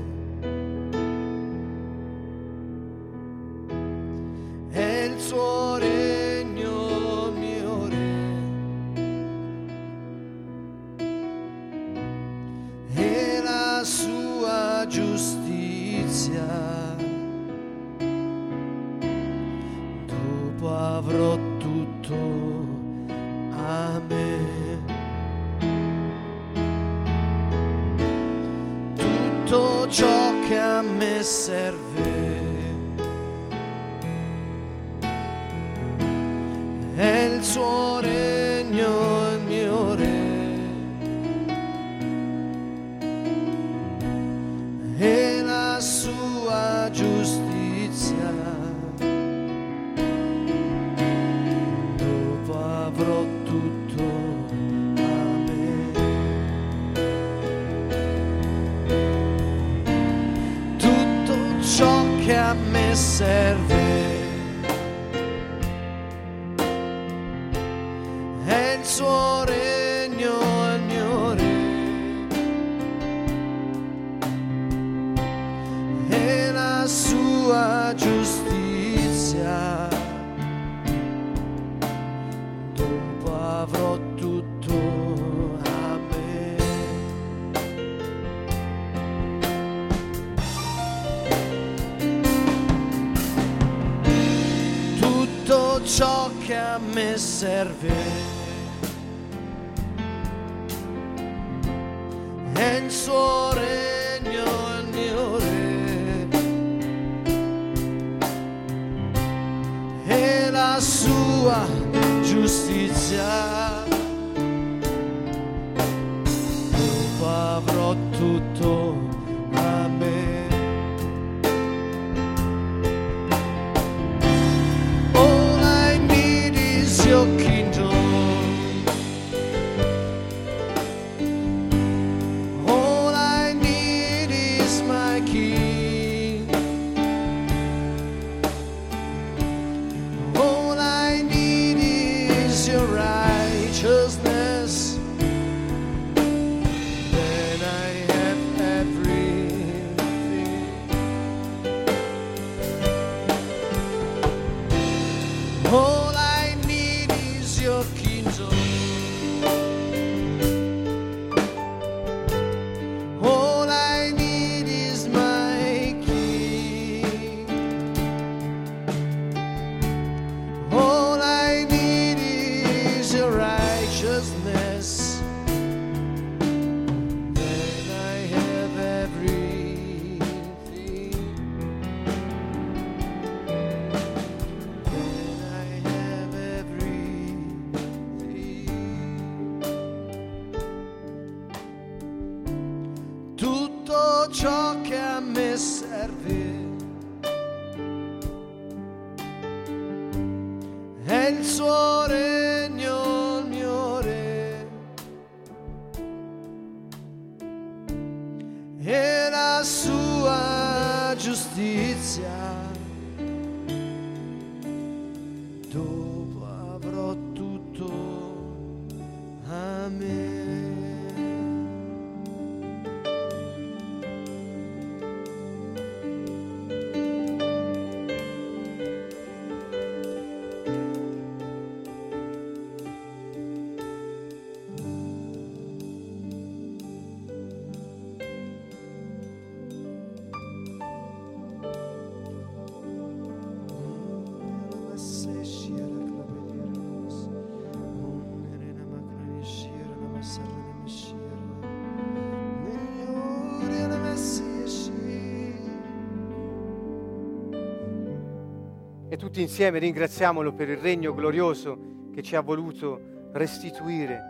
E tutti insieme ringraziamolo per il regno glorioso che ci ha voluto restituire.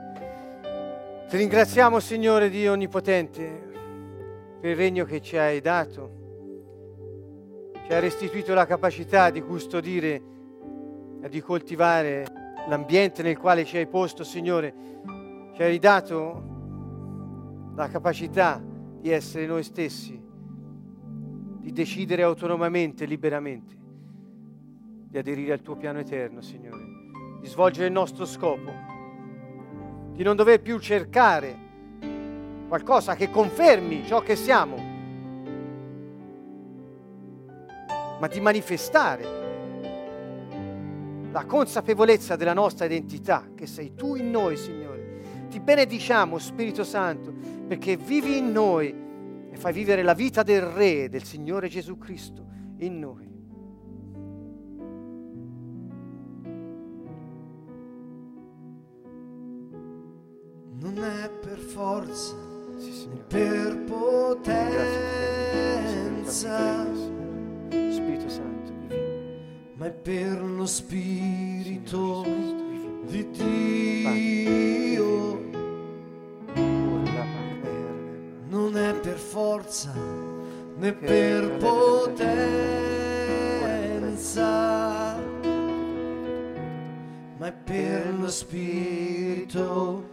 Ti ringraziamo, Signore Dio Onnipotente, per il regno che ci hai dato. Ci hai restituito la capacità di custodire e di coltivare l'ambiente nel quale ci hai posto, Signore. Ci hai ridato la capacità di essere noi stessi, di decidere autonomamente, liberamente di aderire al tuo piano eterno, Signore, di svolgere il nostro scopo, di non dover più cercare qualcosa che confermi ciò che siamo, ma di manifestare la consapevolezza della nostra identità, che sei tu in noi, Signore. Ti benediciamo, Spirito Santo, perché vivi in noi e fai vivere la vita del Re, del Signore Gesù Cristo, in noi. Non è per forza, Sì, Signore. per potenza. Spirito Santo, ma è per lo Spirito di Dio. Non è per forza né per potenza, ma è per lo Spirito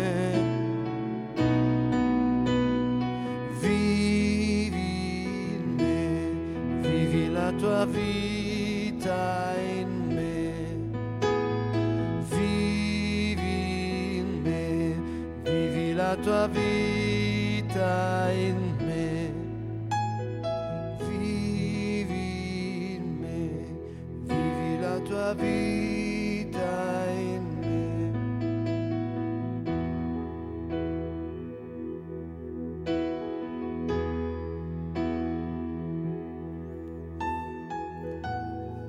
Tua vita in me. Vivi in me, vivi la tua vita in me.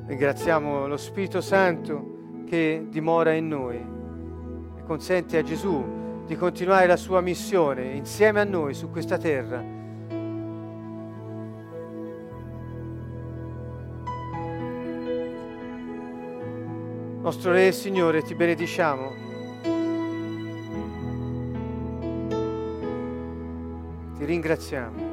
Ringraziamo lo Spirito Santo che dimora in noi e consente a Gesù di continuare la sua missione insieme a noi su questa terra. Nostro Re e Signore, ti benediciamo. Ti ringraziamo.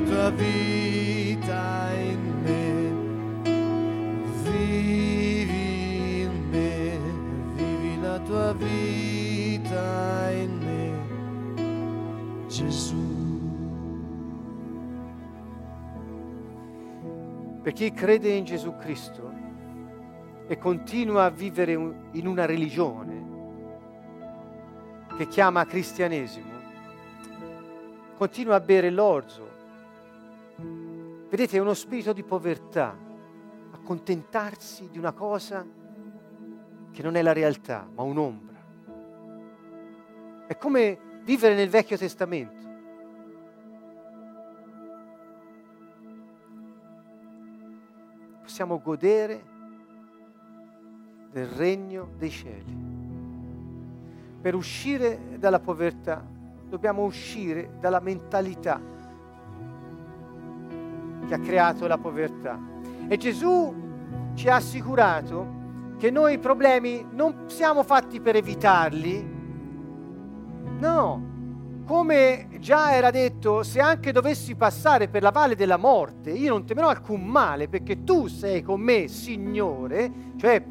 La tua vita in me. Vivi in me, vivi la tua vita in me. Gesù. Per chi crede in Gesù Cristo e continua a vivere in una religione che chiama cristianesimo, continua a bere l'orzo. Vedete, è uno spirito di povertà, accontentarsi di una cosa che non è la realtà, ma un'ombra. È come vivere nel Vecchio Testamento. possiamo godere del regno dei cieli. Per uscire dalla povertà dobbiamo uscire dalla mentalità che ha creato la povertà. E Gesù ci ha assicurato che noi i problemi non siamo fatti per evitarli, no, come già era detto, se anche dovessi passare per la valle della morte, io non temerò alcun male, perché tu sei con me, Signore, cioè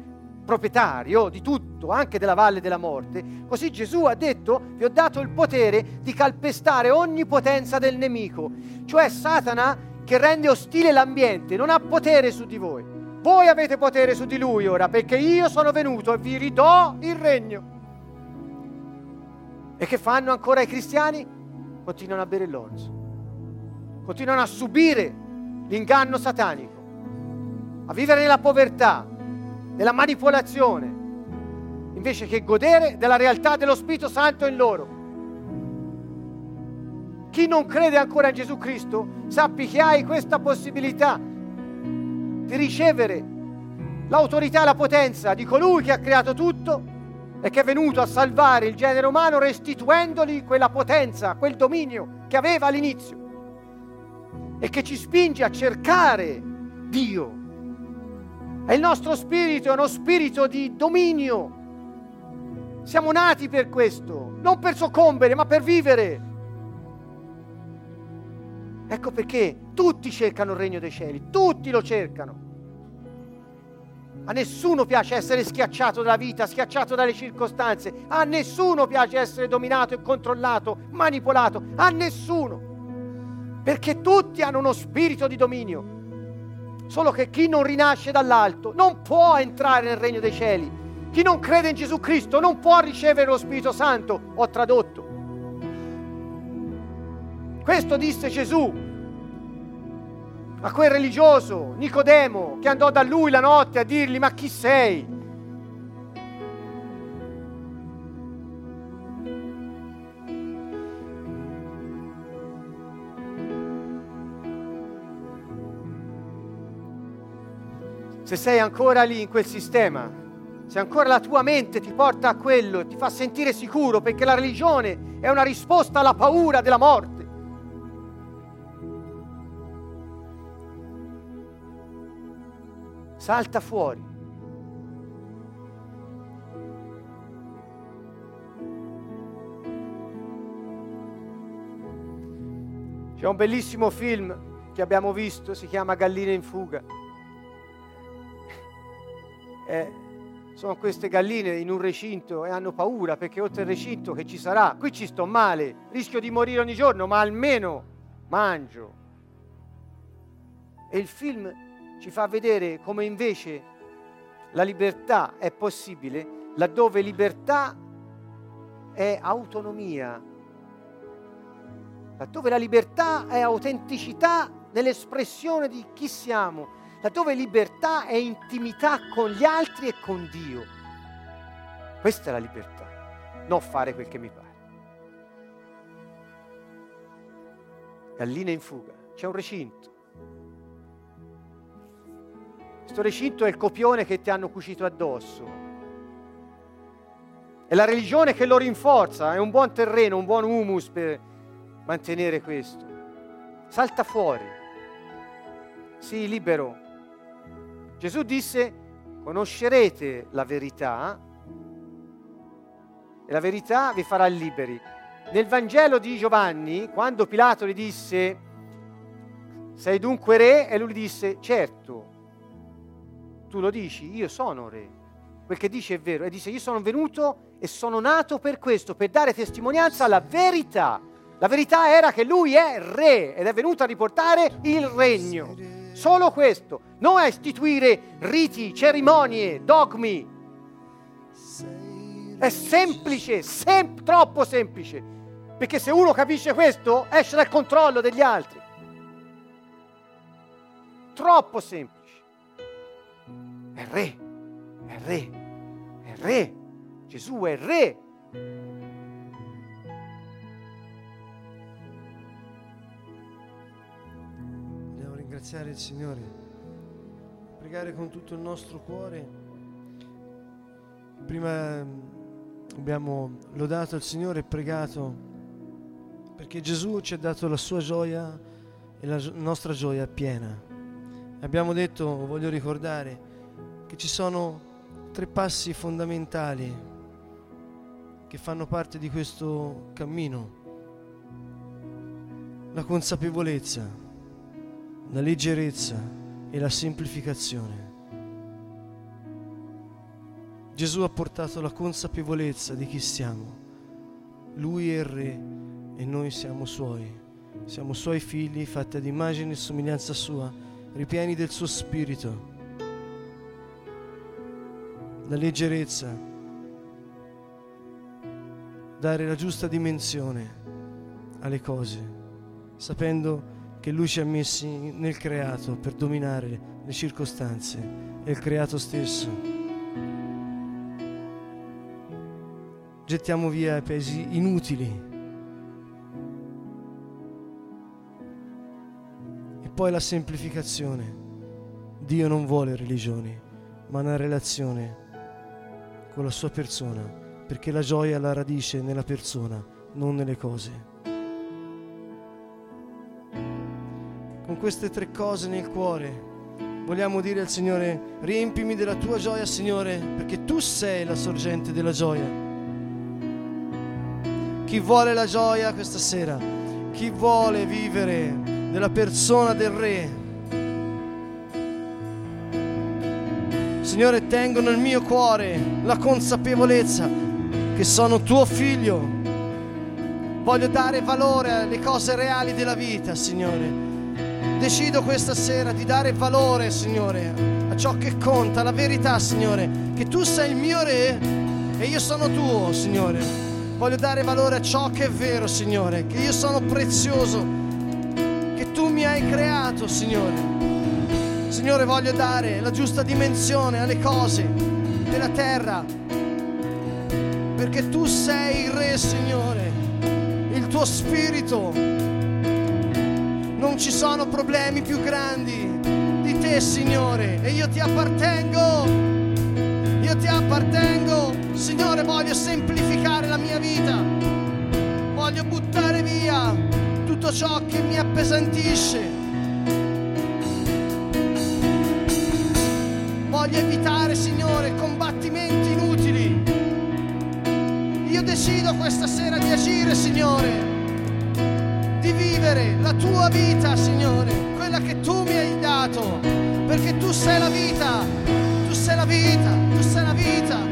proprietario di tutto, anche della valle della morte. Così Gesù ha detto, vi ho dato il potere di calpestare ogni potenza del nemico, cioè Satana che rende ostile l'ambiente, non ha potere su di voi. Voi avete potere su di lui ora, perché io sono venuto e vi ridò il regno. E che fanno ancora i cristiani? Continuano a bere l'orzo, continuano a subire l'inganno satanico, a vivere nella povertà, nella manipolazione, invece che godere della realtà dello Spirito Santo in loro. Chi non crede ancora in Gesù Cristo, sappi che hai questa possibilità di ricevere l'autorità e la potenza di colui che ha creato tutto e che è venuto a salvare il genere umano restituendogli quella potenza, quel dominio che aveva all'inizio e che ci spinge a cercare Dio. E il nostro spirito è uno spirito di dominio. Siamo nati per questo, non per soccombere, ma per vivere. Ecco perché tutti cercano il regno dei cieli, tutti lo cercano. A nessuno piace essere schiacciato dalla vita, schiacciato dalle circostanze. A nessuno piace essere dominato e controllato, manipolato. A nessuno. Perché tutti hanno uno spirito di dominio. Solo che chi non rinasce dall'alto non può entrare nel regno dei cieli. Chi non crede in Gesù Cristo non può ricevere lo Spirito Santo. Ho tradotto. Questo disse Gesù a quel religioso Nicodemo che andò da lui la notte a dirgli ma chi sei? Se sei ancora lì in quel sistema, se ancora la tua mente ti porta a quello, ti fa sentire sicuro perché la religione è una risposta alla paura della morte. Salta fuori. C'è un bellissimo film che abbiamo visto, si chiama Galline in fuga. Eh, sono queste galline in un recinto e hanno paura perché oltre il recinto che ci sarà, qui ci sto male, rischio di morire ogni giorno, ma almeno mangio. E il film ci fa vedere come invece la libertà è possibile laddove libertà è autonomia, laddove la libertà è autenticità nell'espressione di chi siamo, laddove libertà è intimità con gli altri e con Dio. Questa è la libertà, non fare quel che mi pare. Galline in fuga, c'è un recinto. Questo recinto è il copione che ti hanno cucito addosso. È la religione che lo rinforza, è un buon terreno, un buon humus per mantenere questo. Salta fuori, sii libero. Gesù disse, conoscerete la verità e la verità vi farà liberi. Nel Vangelo di Giovanni, quando Pilato gli disse, sei dunque re? E lui disse, certo, tu lo dici, io sono re. Quel che dice è vero. E dice, io sono venuto e sono nato per questo, per dare testimonianza alla verità. La verità era che lui è re ed è venuto a riportare il regno. Solo questo, non a istituire riti, cerimonie, dogmi. È semplice, sem- troppo semplice. Perché se uno capisce questo, esce dal controllo degli altri. Troppo semplice. È re, è re, è re. Gesù è re. ringraziare il Signore, pregare con tutto il nostro cuore. Prima mm, abbiamo lodato il Signore e pregato perché Gesù ci ha dato la sua gioia e la nostra gioia piena. Abbiamo detto, voglio ricordare, che ci sono tre passi fondamentali che fanno parte di questo cammino. La consapevolezza, la leggerezza e la semplificazione. Gesù ha portato la consapevolezza di chi siamo. Lui è il Re e noi siamo Suoi. Siamo Suoi figli fatti ad immagine e somiglianza Sua, ripieni del Suo Spirito. La leggerezza, dare la giusta dimensione alle cose, sapendo che Lui ci ha messi nel creato per dominare le circostanze e il creato stesso. Gettiamo via i pesi inutili. E poi la semplificazione. Dio non vuole religioni, ma una relazione con la sua persona, perché la gioia ha la radice nella persona, non nelle cose. con queste tre cose nel cuore, vogliamo dire al Signore, riempimi della tua gioia, Signore, perché tu sei la sorgente della gioia. Chi vuole la gioia questa sera, chi vuole vivere della persona del Re, Signore, tengo nel mio cuore la consapevolezza che sono tuo figlio. Voglio dare valore alle cose reali della vita, Signore Decido questa sera di dare valore, Signore, a ciò che conta, la verità, Signore, che tu sei il mio re e io sono tuo, Signore. Voglio dare valore a ciò che è vero, Signore, che io sono prezioso, che tu mi hai creato, Signore. Signore, voglio dare la giusta dimensione alle cose della terra, perché tu sei il Re, Signore. Il tuo spirito non ci sono problemi più grandi di te, Signore, e io ti appartengo. Io ti appartengo. Signore, voglio semplificare la mia vita. Voglio buttare via tutto ciò che mi appesantisce. di evitare, Signore, combattimenti inutili. Io decido questa sera di agire, Signore, di vivere la tua vita, Signore, quella che tu mi hai dato, perché tu sei la vita, tu sei la vita, tu sei la vita.